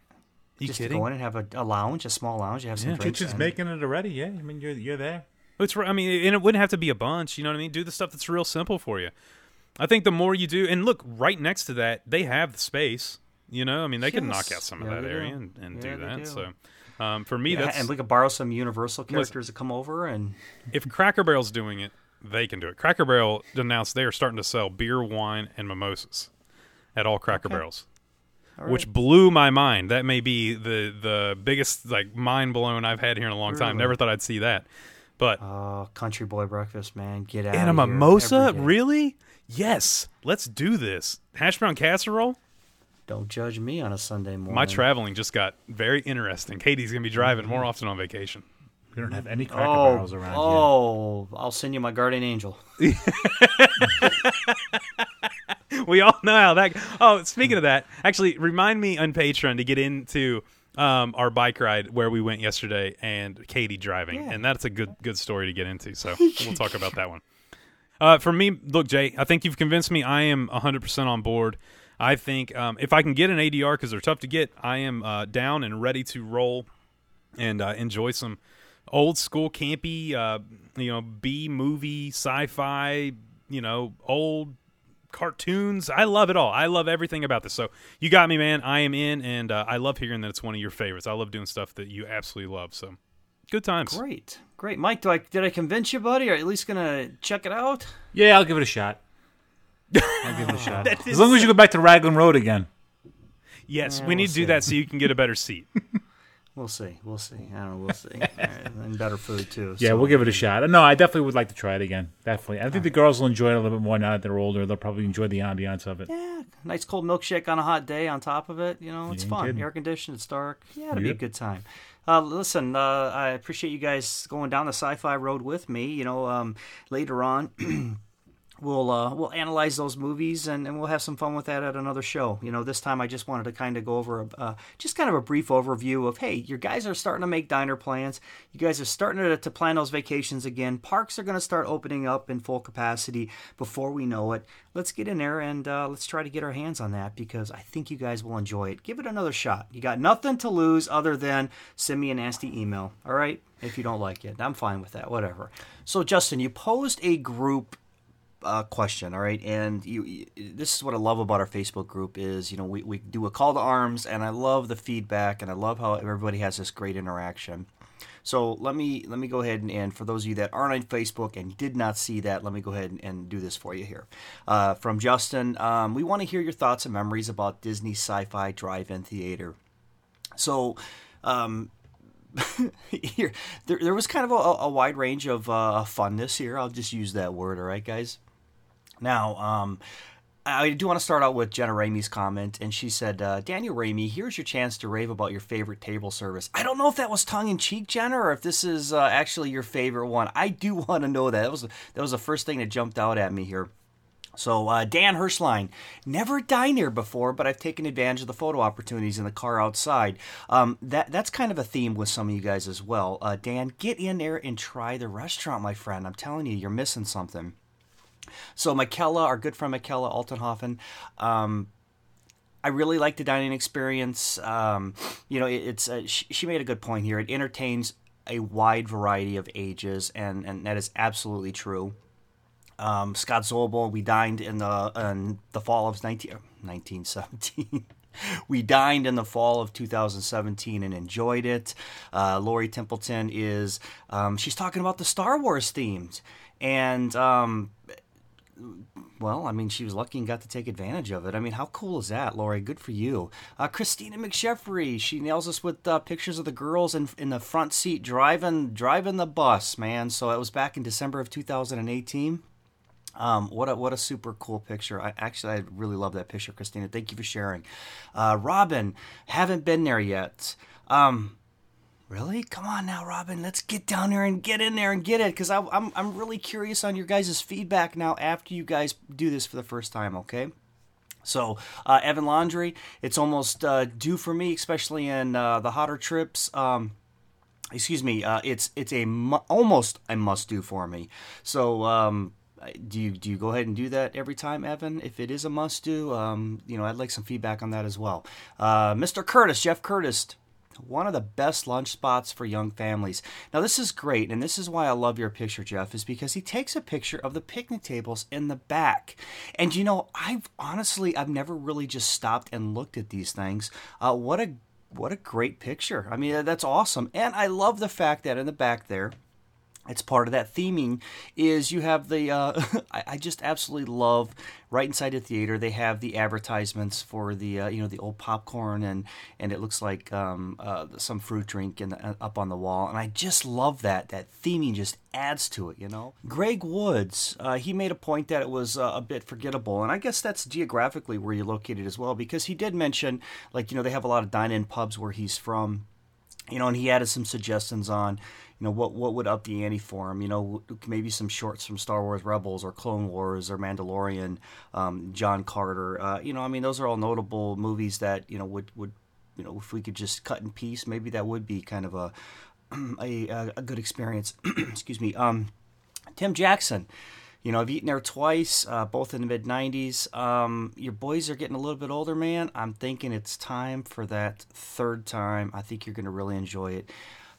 You Just kidding? go in and have a, a lounge, a small lounge. You have some Yeah. drinks. Kitchen's and- making it already. Yeah, I mean you're you're there. It's I mean, and it wouldn't have to be a bunch. You know what I mean? Do the stuff that's real simple for you. I think the more you do, and look right next to that, they have the space. You know, I mean, they can knock out some of that area do. and, and Yeah, do that. do. So, um, for me, Yeah, that's and we could borrow some Universal characters to come over and if Cracker Barrel's doing it, they can do it. Cracker Barrel announced they are starting to sell beer, wine, and mimosas at all Cracker Barrels, which blew my mind. That may be the the biggest like mind blown I've had here in a long time. Never thought I'd see that, but oh, country boy breakfast, man, get out. and a mimosa, really? Yes, let's do this. Hash brown casserole. Don't judge me on a Sunday morning. My traveling just got very interesting. Katie's gonna be driving more often on vacation. We don't have any cracker Oh, barrels around here. oh! I'll send you my guardian angel. we all know how that. Oh, speaking of that, actually, remind me on Patreon to get into um, our bike ride where we went yesterday and Katie driving, Yeah. and that's a good good story to get into. So we'll talk about that one. Uh, for me, look, Jay, I think you've convinced me. I am 100% on board. I think um, if I can get an ADR because they're tough to get, I am uh, down and ready to roll and uh, enjoy some old school campy, uh, you know, B movie, sci-fi, you know, old cartoons. I love it all. I love everything about this. So you got me, man. I am in, and uh, I love hearing that it's one of your favorites. I love doing stuff that you absolutely love. So good times. Great, great, Mike. Do I did I convince you, buddy? Or at least gonna check it out? Yeah, I'll give it a shot. I'll give it a shot. as long as you go back to Raglan Road again. Yes, Yeah, we need we'll to do see. that so you can get a better seat. We'll see. We'll see. I don't know. We'll see. All right, and better food too. Yeah, so- we'll give it a shot. No, I definitely would like to try it again. Definitely. I think the girls will enjoy it a little bit more now that they're older. They'll probably enjoy the ambiance of it. Yeah, nice cold milkshake on a hot day on top of it. You know, it's ain't fun. kidding. Air conditioned, it's dark. Yeah, it'll be a Yep. good time. Uh, listen, uh, I appreciate you guys going down the sci-fi road with me. You know, um, later on. We'll uh, we'll analyze those movies and, and we'll have some fun with that at another show. You know, this time I just wanted to kind of go over a, uh, just kind of a brief overview of hey, your guys are starting to make diner plans. You guys are starting to, to plan those vacations again. Parks are going to start opening up in full capacity before we know it. Let's get in there and uh, let's try to get our hands on that because I think you guys will enjoy it. Give it another shot. You got nothing to lose other than send me a nasty email. All right, if you don't like it, I'm fine with that. Whatever. So Justin, you posed a group uh, question, all right? And you, you, this is what I love about our Facebook group is, you know, we, we do a call to arms, and I love the feedback, and I love how everybody has this great interaction. So let me let me go ahead and, and for those of you that aren't on Facebook and did not see that, let me go ahead and, and do this for you here. Uh, from Justin, um, we want to hear your thoughts and memories about Disney Sci-Fi Drive-In Theater. So. Um, here, there, there was kind of a, a wide range of uh, funness here. I'll just use that word, all right, guys. Now, um, I do want to start out with Jenna Ramey's comment, and she said, uh, "Daniel Ramey, here's your chance to rave about your favorite table service." I don't know if that was tongue in cheek, Jenna, or if this is uh, actually your favorite one. I do want to know that. That was that was the first thing that jumped out at me here. So uh, Dan Hirschline, never dined here before, but I've taken advantage of the photo opportunities in the car outside. Um, that that's kind of a theme with some of you guys as well. Uh, Dan, get in there and try the restaurant, my friend. I'm telling you, you're missing something. So Michaela, our good friend Michaela Altenhofen, um, I really like the dining experience. Um, you know, it, it's uh, she, she made a good point here. It entertains a wide variety of ages, and and that is absolutely true. Um, Scott Zobel, we dined in the in the fall of 19, 1917. we dined in the fall of 2017 and enjoyed it. Uh, Lori Templeton is um, she's talking about the Star Wars themes, and um, well, I mean, she was lucky and got to take advantage of it. I mean, how cool is that, Lori? Good for you. Uh, Christina McSheffrey, she nails us with uh, pictures of the girls in, in the front seat driving driving the bus, man. So it was back in December of 2018. Um, what a what a super cool picture! I actually I really love that picture, Christina. Thank you for sharing. Uh, Robin, haven't been there yet. Um, Really? Come on now, Robin. Let's get down there and get in there and get it. Because I'm, I'm really curious on your guys' feedback now after you guys do this for the first time, okay? So, uh, Evan Laundry, it's almost uh, due for me, especially in uh, the hotter trips. Um, excuse me. Uh, it's it's a mu- almost a must do for me. So, um, do you do you go ahead and do that every time, Evan? If it is a must do, um, you know, I'd like some feedback on that as well. Uh, Mr. Curtis, Jeff Curtis, one of the best lunch spots for young families. Now, this is great, and this is why I love your picture, Jeff, is because he takes a picture of the picnic tables in the back. And you know, I've honestly, I've never really just stopped and looked at these things. Uh, what a what a great picture! I mean, that's awesome, and I love the fact that in the back there it's part of that theming is you have the uh, I, I just absolutely love right inside the theater they have the advertisements for the uh, you know the old popcorn and and it looks like um, uh, some fruit drink uh, up on the wall and I just love that that theming just adds to it you know? Greg Woods uh, he made a point that it was uh, a bit forgettable and I guess that's geographically where you're located as well because he did mention like you know they have a lot of dine-in pubs where he's from you know, and he added some suggestions on, you know, what what would up the ante for him. You know, maybe some shorts from Star Wars Rebels or Clone Wars or Mandalorian, um, John Carter. Uh, you know, I mean, those are all notable movies that you know would would you know if we could just cut in piece, maybe that would be kind of a a, a good experience. Excuse me. Um, Tim Jackson. You know, I've eaten there twice, uh, both in the mid 90s. Um, your boys are getting a little bit older, man. I'm thinking it's time for that third time. I think you're going to really enjoy it.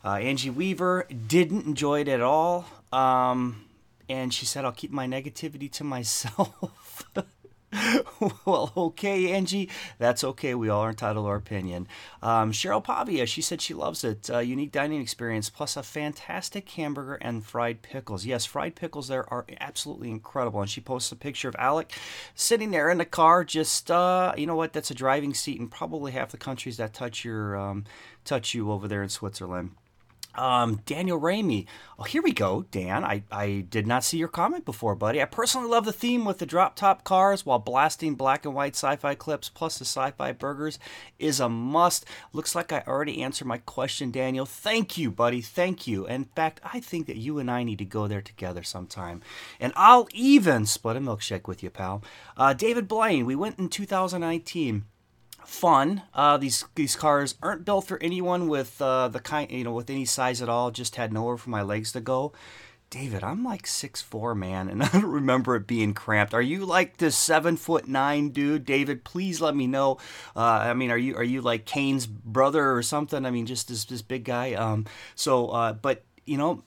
Uh, Angie Weaver didn't enjoy it at all. Um, and she said, I'll keep my negativity to myself. well, okay, Angie. That's okay. We all are entitled to our opinion. Um, Cheryl Pavia, she said she loves it. Uh, unique dining experience, plus a fantastic hamburger and fried pickles. Yes, fried pickles there are absolutely incredible. And she posts a picture of Alec sitting there in the car, just, uh, you know what, that's a driving seat in probably half the countries that touch your um, touch you over there in Switzerland. Um, Daniel Ramey. Oh, here we go, Dan. I, I did not see your comment before, buddy. I personally love the theme with the drop top cars while blasting black and white sci fi clips plus the sci fi burgers is a must. Looks like I already answered my question, Daniel. Thank you, buddy. Thank you. In fact, I think that you and I need to go there together sometime. And I'll even split a milkshake with you, pal. Uh, David Blaine, we went in 2019 fun. Uh, these these cars aren't built for anyone with uh, the kind you know with any size at all. Just had nowhere for my legs to go. David, I'm like six four, man, and I don't remember it being cramped. Are you like this seven foot nine dude, David? Please let me know. Uh, I mean, are you are you like Kane's brother or something? I mean, just this this big guy. Um, so, uh, but you know,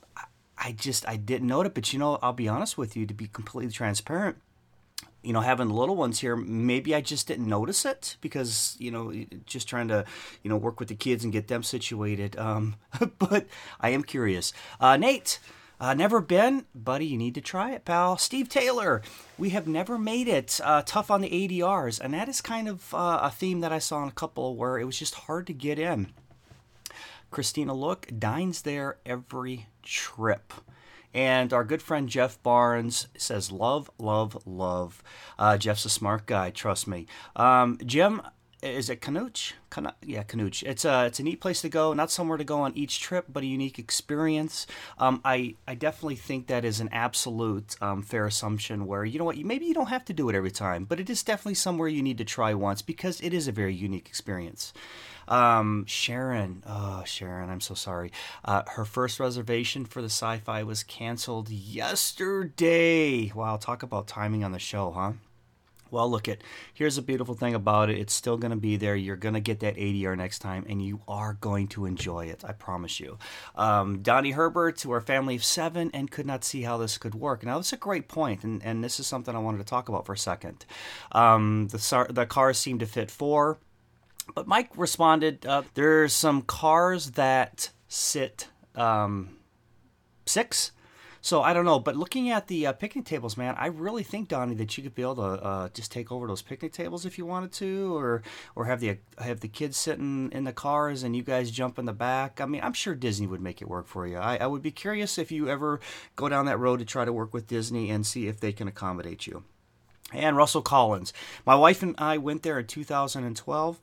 I just I didn't note it. But you know, I'll be honest with you to be completely transparent you know, having little ones here, maybe I just didn't notice it because, you know, just trying to, you know, work with the kids and get them situated. Um, but I am curious. Uh, Nate, uh, never been, buddy, you need to try it, pal. Steve Taylor, we have never made it uh, tough on the ADRs, and that is kind of uh, a theme that I saw in a couple where it was just hard to get in. Christina Look dines there every trip. And our good friend Jeff Barnes says, Love, love, love. Uh, Jeff's a smart guy, trust me. Um, Jim, is it Canuch? Can- yeah, Canuch. It's a it's a neat place to go. Not somewhere to go on each trip, but a unique experience. Um, I I definitely think that is an absolute um, fair assumption. Where you know what, you, maybe you don't have to do it every time, but it is definitely somewhere you need to try once because it is a very unique experience. Um, Sharon, oh Sharon, I'm so sorry. Uh, her first reservation for the sci-fi was canceled yesterday. Wow, talk about timing on the show, huh? Well, look at here's the beautiful thing about it. It's still going to be there. You're going to get that ADR next time, and you are going to enjoy it. I promise you. Um, Donnie Herbert to our family of seven and could not see how this could work. Now, that's a great point, and, and this is something I wanted to talk about for a second. Um, the the cars seem to fit four, but Mike responded. Uh, there's some cars that sit um, six so I don't know, but looking at the uh, picnic tables, man, I really think Donnie that you could be able to uh, just take over those picnic tables if you wanted to, or or have the have the kids sitting in the cars and you guys jump in the back. I mean, I'm sure Disney would make it work for you. I, I would be curious if you ever go down that road to try to work with Disney and see if they can accommodate you. And Russell Collins, my wife and I went there in 2012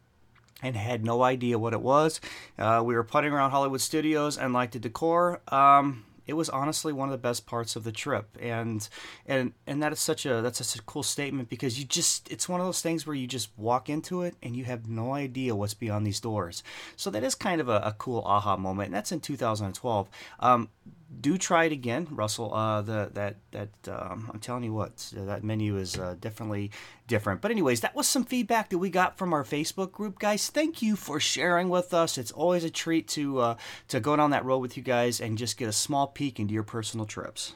and had no idea what it was. Uh, we were putting around Hollywood Studios and liked the decor. Um, it was honestly one of the best parts of the trip and and and that is such a that's such a cool statement because you just it's one of those things where you just walk into it and you have no idea what's beyond these doors so that is kind of a, a cool aha moment and that's in 2012 um, do try it again, Russell. Uh, the that that um, I'm telling you what, that menu is uh, definitely different. But anyways, that was some feedback that we got from our Facebook group, guys. Thank you for sharing with us. It's always a treat to uh, to go down that road with you guys and just get a small peek into your personal trips.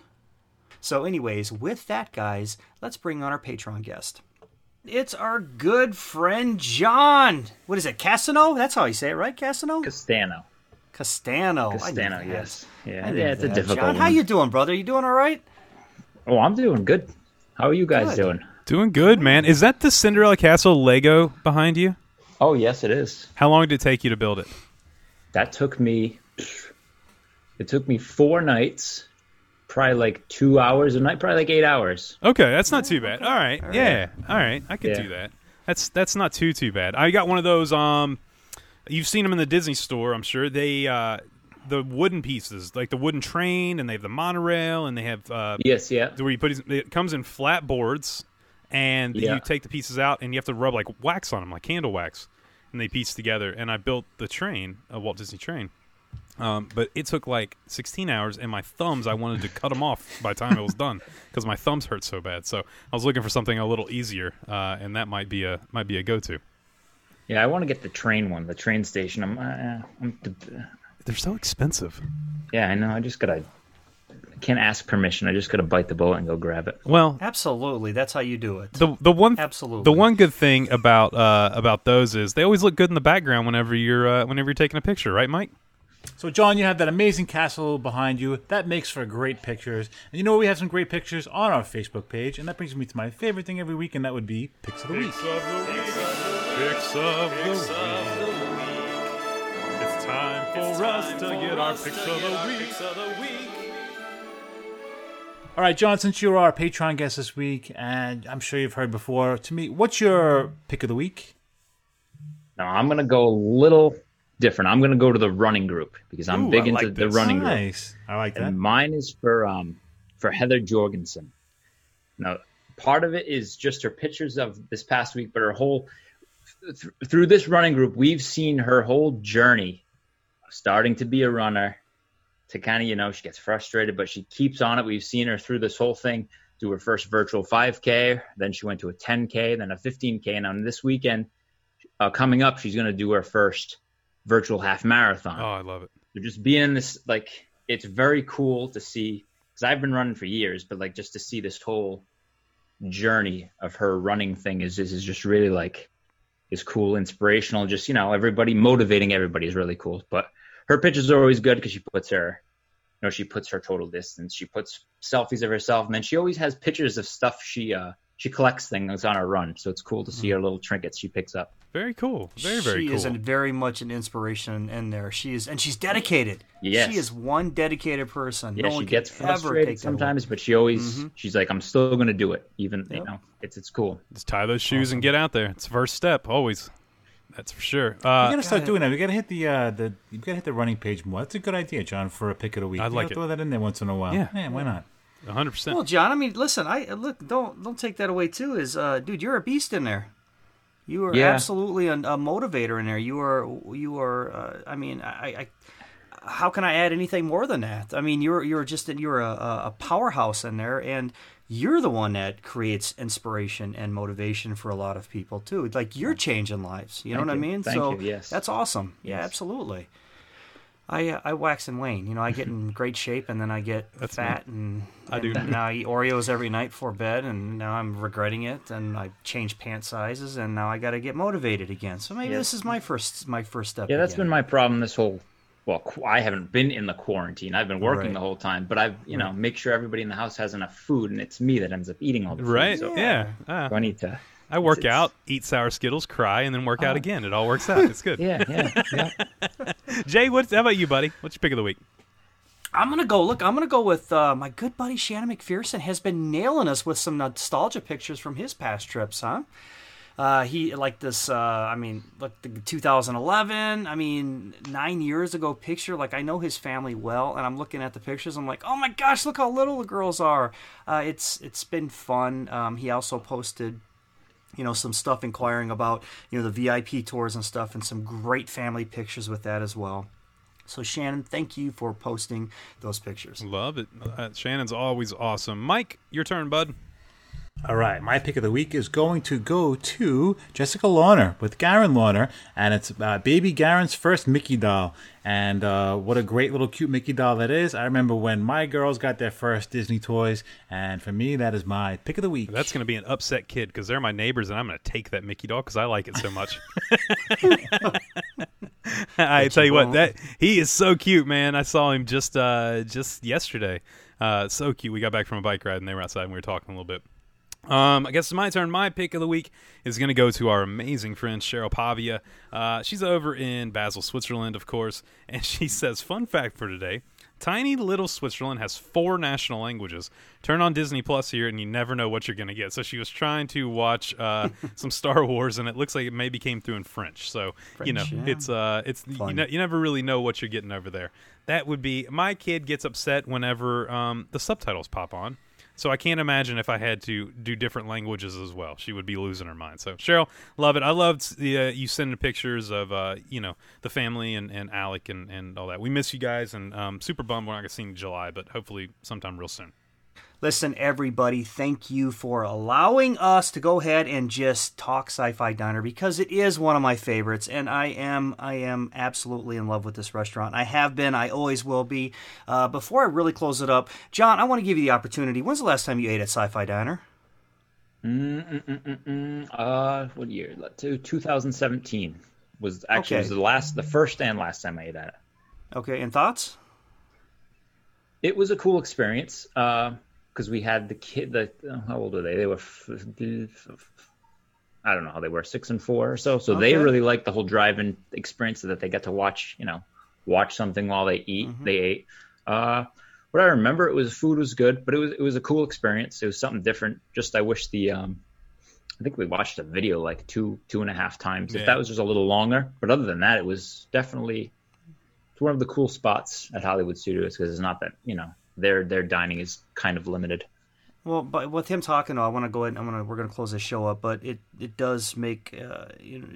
So, anyways, with that, guys, let's bring on our Patreon guest. It's our good friend John. What is it, Casino? That's how you say it, right, Casino? Castano. Castano. Castano, yes. Yeah, yeah, it's a that. difficult John, one. how you doing, brother? You doing all right? Oh, I'm doing good. How are you guys Good. doing? Doing good, man. Is that the Cinderella Castle Lego behind you? Oh, yes, it is. How long did it take you to build it? That took me. It took me four nights, probably like two hours a night, probably like eight hours. Okay, that's not too bad. All right, yeah, all right, I could Yeah. do that. That's that's not too too bad. I got one of those. Um, you've seen them in the Disney store, I'm sure. They uh, the wooden pieces, like the wooden train, and they have the monorail, and they have uh, Yes, yeah. where you put it, it comes in flat boards, and Yeah. you take the pieces out, and you have to rub like wax on them, like candle wax, and they piece together. And I built the train, a Walt Disney train. Um, but it took like 16 hours, and my thumbs, I wanted to cut them off by the time it was done because my thumbs hurt so bad. So I was looking for something a little easier, uh, and that might be a might be a go to. Yeah, I want to get the train one, the train station. I'm, uh, I'm They're so expensive. yeah, I know. I just gotta can't ask permission. I just gotta bite the bullet and go grab it. Well, Absolutely, that's how you do it. the the one Absolutely. the one good thing about uh, about those is they always look good in the background whenever you're uh, whenever you're taking a picture, right, Mike? So, John, you have that amazing castle behind you. That makes for great pictures. And you know? We have some great pictures on our Facebook page. And that brings me to my favorite thing every week, and that would be pics of the Week. Picks of the week. It's time for us to get our picks of the week. All right, John, since you're our Patreon guest this week, and I'm sure you've heard before, to me, what's your pick of the week? Now, I'm gonna go a little different. I'm gonna go to the running group because I'm Ooh, big I into like the this. running group. Nice. I like that. And mine is for um for Heather Jorgensen. Now, part of it is just her pictures of this past week, but her whole th- through this running group, we've seen her whole journey, starting to be a runner, to kind of you know she gets frustrated, but she keeps on it. We've seen her through this whole thing, do her first virtual 5K, then she went to a 10K, then a 15K, and on this weekend uh, coming up, she's going to do her first virtual half marathon. Oh, I love it. So just being in this like it's very cool to see because I've been running for years, but like just to see this whole journey of her running thing is is, is just really like is cool, inspirational. Just you know, everybody motivating everybody is really cool. But her pictures are always good because she puts her, you know, she puts her total distance. She puts selfies of herself, and then she always has pictures of stuff she uh she collects things on her run. So it's cool to see her little trinkets she picks up. Very cool. Very very she cool. is a, very much an inspiration in there. She is, and she's dedicated. Yes. She is one dedicated person. Yeah, no she one gets ever frustrated take that sometimes, but she always she's like, I'm still gonna do it, even you know, it's it's cool. Just tie those shoes and get out there. It's the first step always. That's for sure. we Uh, gotta start doing that. We gotta hit the uh, the you gotta hit the running page more. That's a good idea, John, for a pick of the week. I You like it. Throw that in there once in a while. Yeah. why not? 100%. Well, John, I mean, listen, I look, don't don't take that away too. Is uh, dude, you're a beast in there. You are Yeah. absolutely a, a motivator in there. You are, you are. Uh, I mean, I, I, how can I add anything more than that? I mean, you're you're just you're a, a powerhouse in there, and you're the one that creates inspiration and motivation for a lot of people too. Like you're changing lives. You know Thank what I mean? Thank so you. Yes. that's awesome. Yeah, Yes. absolutely. I uh, I wax and wane. You know, I get in great shape and then I get That's fat and, I do. now I eat Oreos every night before bed and now I'm regretting it and I change pant sizes and now I got to get motivated again. So maybe Yeah. this is my first my first step. Yeah, that's again. been my problem this whole. Well, I haven't been in the quarantine. I've been working Right. the whole time, but I've you know make sure everybody in the house has enough food, and it's me that ends up eating all the food. right? So, Yeah. Ah. so I need to. I work it's- out, eat sour Skittles, cry, and then work out again. It all works out. It's good. Yeah, yeah, yeah. Jay, what's, how about you, buddy? What's your pick of the week? I'm gonna go. Look, I'm gonna go with uh, my good buddy Shannon McPherson. Has been nailing us with some nostalgia pictures from his past trips, huh? Uh, he like this. Uh, I mean, look, the 2011. I mean, nine years ago picture. Like I know his family well, and I'm looking at the pictures. I'm like, oh my gosh, look how little the girls are. Uh, it's it's been fun. Um, he also posted you know some stuff inquiring about you know the VIP tours and stuff and some great family pictures with that as well. So Shannon, thank you for posting those pictures. Love it. Uh, Shannon's always awesome. Mike, your turn, bud. All right, my pick of the week is going to go to Jessica Lawner with Garen Lawner, and it's uh, baby Garen's first Mickey doll. And uh, what a great little cute Mickey doll that is. I remember when my girls got their first Disney toys, and for me, that is my pick of the week. That's going to be an upset kid because they're my neighbors, and I'm going to take that Mickey doll because I like it so much. I tell you what, that he is so cute, man. I saw him just uh, just yesterday. Uh, so cute. We got back from a bike ride, and they were outside, and we were talking a little bit. Um, I guess it's my turn. My pick of the week is going to go to our amazing friend Cheryl Pavia. Uh, she's over in Basel, Switzerland, of course, and she says, "Fun fact for today: Tiny little Switzerland has four national languages. Turn on Disney Plus here, and you never know what you're going to get." So she was trying to watch uh, some Star Wars, and it looks like it maybe came through in French. So you know, yeah. it's uh, it's you, know, you never really know what you're getting over there. That would be my kid gets upset whenever um, the subtitles pop on. So I can't imagine if I had to do different languages as well. She would be losing her mind. So Cheryl, love it. I loved the uh, you sending pictures of uh, you know the family and, and Alec and, and all that. We miss you guys and um, super bummed we're not gonna see you in July, but hopefully sometime real soon. Listen, everybody, thank you for allowing us to go ahead and just talk Sci-Fi Diner because it is one of my favorites, and I am I am absolutely in love with this restaurant. I have been, I always will be. Uh, before I really close it up, John, I want to give you the opportunity. When's the last time you ate at Sci-Fi Diner? Mm-mm-mm-mm. Uh, what year? To 2017 was actually Okay. was the last, the first and last time I ate at it. Okay, and thoughts? It was a cool experience because we had the kid. The uh, how old were they? They were, f- f- I don't know how they were, six and four or so. So they really liked the whole drive-in experience so that they got to watch, you know, watch something while they eat. Mm-hmm. They ate. Uh, what I remember, it was food was good, but it was it was a cool experience. It was something different. Just I wish the um, I think we watched the video like two two and a half times. Yeah. If that was just a little longer, but other than that, it was definitely it's one of the cool spots at Hollywood Studios because it's not that you know their their dining is kind of limited. Well, but with him talking, I want to go ahead. And I'm gonna we're gonna close this show up, but it it does make uh, you know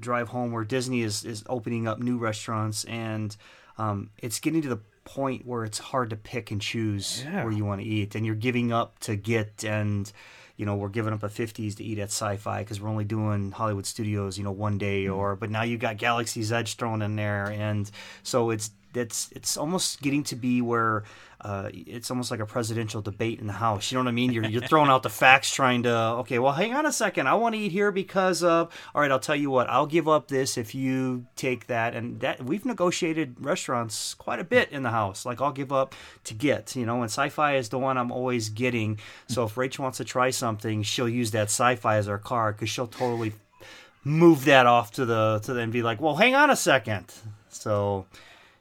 drive home where Disney is is opening up new restaurants and um, it's getting to the point where it's hard to pick and choose Yeah. where you want to eat, and you're giving up to get and. You know, we're giving up a 50s to eat at Sci-Fi because we're only doing Hollywood Studios, you know, one day. Or but now you've got Galaxy's Edge thrown in there, and so it's it's it's almost getting to be where uh, it's almost like a presidential debate in the House. You know what I mean? You're you're throwing out the facts, trying to okay, well, hang on a second. I want to eat here because of all right. I'll tell you what. I'll give up this if you take that, and that we've negotiated restaurants quite a bit in the House. Like I'll give up to get, you know, and Sci-Fi is the one I'm always getting. So if Rachel wants to try something, she'll use that Sci-Fi as her card because she'll totally move that off to the to the and be like, well, hang on a second. So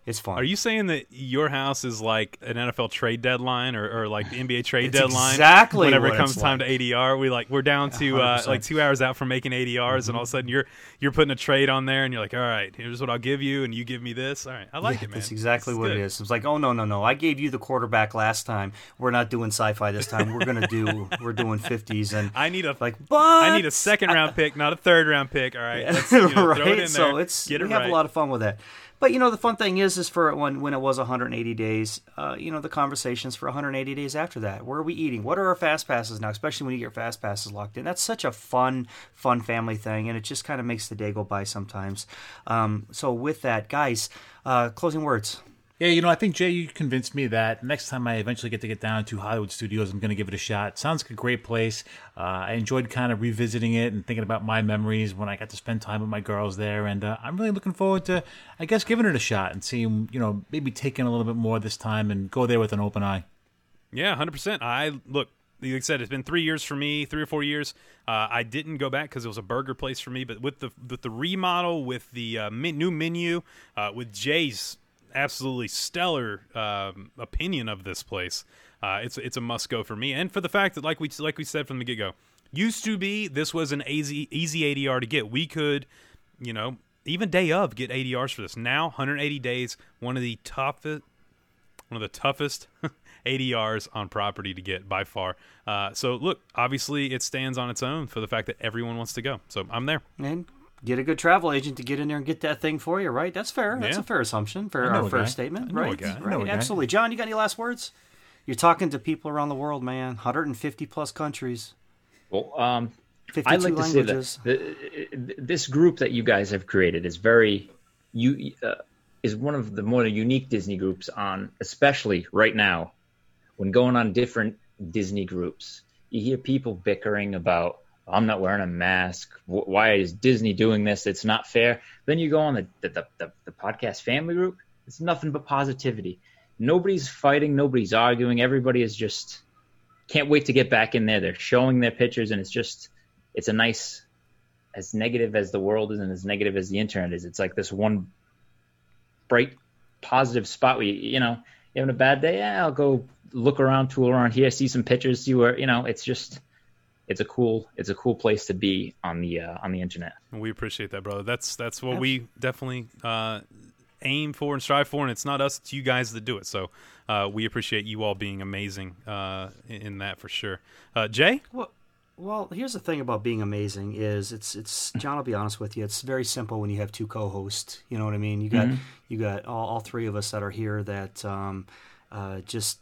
it's fun. Are you saying that your house is like an NFL trade deadline or, or like the NBA trade It's deadline? exactly Whenever it comes it's time to ADR, we like we're down to uh, like two hours out from making ADRs, Mm-hmm. and all of a sudden you're you're putting a trade on there, and you're like, all right, here's what I'll give you, and you give me this. All right, I like it, man. That's exactly This what good. it is. It's like, oh no, no, no! I gave you the quarterback last time. We're not doing sci-fi this time. We're gonna do we're doing fifties and I need a like, but I need a second round pick, not a third round pick. All right, Let's, you know, right. throw it in so it's get we it have a lot of fun with that. But you know, the fun thing is, is for when when it was 180 days, uh, you know, the conversations for 180 days after that. Where are we eating? What are our fast passes now? Especially when you get fast passes locked in. That's such a fun, fun family thing, and it just kind of makes the day go by sometimes. Um, so with that, guys, uh, closing words. Yeah, you know, I think Jay, you convinced me that next time I eventually get to get down to Hollywood Studios, I'm going to give it a shot. Sounds like a great place. Uh, I enjoyed kind of revisiting it and thinking about my memories when I got to spend time with my girls there, and uh, I'm really looking forward to, I guess, giving it a shot and seeing, you know, maybe taking a little bit more this time and go there with an open eye. Yeah, hundred percent. I look. Like I said, it's been three years for me, three or four years. Uh, I didn't go back because it was a burger place for me. But with the with the remodel, with the uh, new menu, uh, with Jay's absolutely stellar um, opinion of this place, uh, it's it's a must go for me. And for the fact that, like we like we said from the get go, used to be this was an easy easy ADR to get. We could, you know, even day of get ADRs for this. Now, 180 days, one of the toughest one of the toughest ADRs on property to get by far. Uh, so look, obviously it stands on its own for the fact that everyone wants to go. So I'm there. and get a good travel agent to get in there and get that thing for you, right? That's fair. That's Yeah. a fair assumption, fair, I know uh, a fair guy. statement, I know a right? guy. I know Right, a guy. absolutely. John, you got any last words? You're talking to people around the world, man. 150 plus countries, Well, um, 52 I'd like languages. to say that the, this group that you guys have created is very you uh, is one of the more unique Disney groups on, especially right now, when going on different Disney groups. You hear people bickering about, "I'm not wearing a mask. Why is Disney doing this? It's not fair." Then you go on the the, the, the, podcast family group. It's nothing but positivity. Nobody's fighting. Nobody's arguing. Everybody is just can't wait to get back in there. They're showing their pictures, and it's just it's a nice as negative as the world is and as negative as the internet is. It's like this one bright positive spot where you, you know you're having a bad day. Yeah, I'll go look around, tool around here, see some pictures, see where you know. It's just it's a cool it's a cool place to be on the uh, on the internet. We appreciate that, brother. That's that's what we definitely uh, aim for and strive for, and it's not us; it's you guys that do it. So uh, we appreciate you all being amazing uh, in, in that for sure. Uh, Jay, Well, well, here's the thing about being amazing is it's it's John. I'll be honest with you. It's very simple when you have two co-hosts. You know what I mean? You got you got all, all three of us that are here that um, uh, just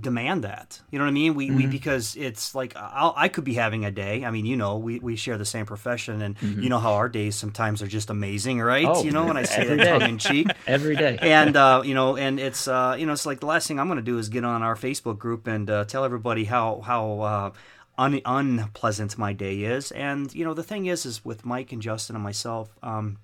demand that. You know what I mean? We, Mm-hmm. we because it's like I'll, I could be having a day. I mean, you know, we, we share the same profession, and you know how our days sometimes are just amazing, right? Mm-hmm. Oh, you know, when I say that tongue in cheek. Every day. and uh, you know, and it's uh, you know, it's like the last thing I'm going to do is get on our Facebook group and uh, tell everybody how how uh, un- unpleasant my day is. And you know, the thing is, is with Mike and Justin and myself. Um,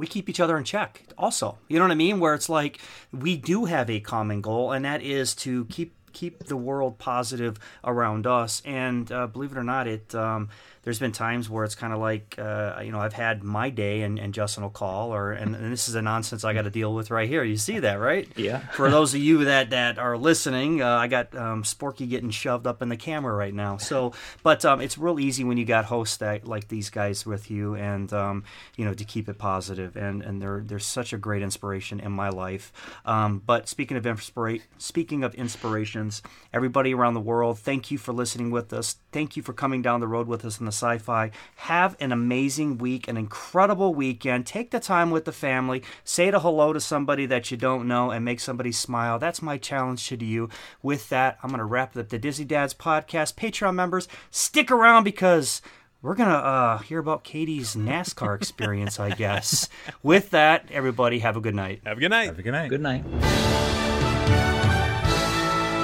we keep each other in check also. You know what i mean? Where it's like we do have a common goal and that is to keep keep the world positive around us. And uh, believe it or not it um, there's been times where it's kind of like uh, you know i've had my day and, and justin will call or and, and this is a nonsense i got to deal with right here. You see that right? Yeah. for those of you that that are listening uh, i got um, sporky getting shoved up in the camera right now. So but um, it's real easy when you got hosts that like these guys with you and um, you know to keep it positive. And and they're they're such a great inspiration in my life. Um, but speaking of inspira- speaking of inspirations everybody around the world thank you for listening with us thank you for coming down the road with us in the sci-fi have an amazing week an incredible weekend take the time with the family say a hello to somebody that you don't know and make somebody smile that's my challenge to you with that i'm going to wrap up the disney dads podcast patreon members stick around because we're gonna uh, hear about Katie's NASCAR experience, I guess. With that, everybody, have a good night. Have a good night. Have a good night. Good night.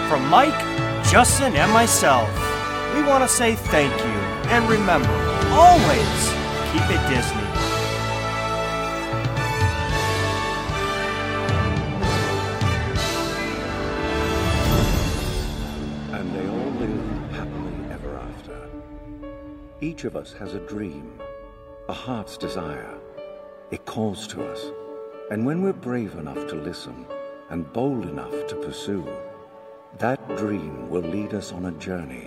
From Mike, Justin, and myself, we want to say thank you. And remember, always keep it Disney. And they all happily ever after. Each of us has a dream, a heart's desire. It calls to us. And when we're brave enough to listen and bold enough to pursue, that dream will lead us on a journey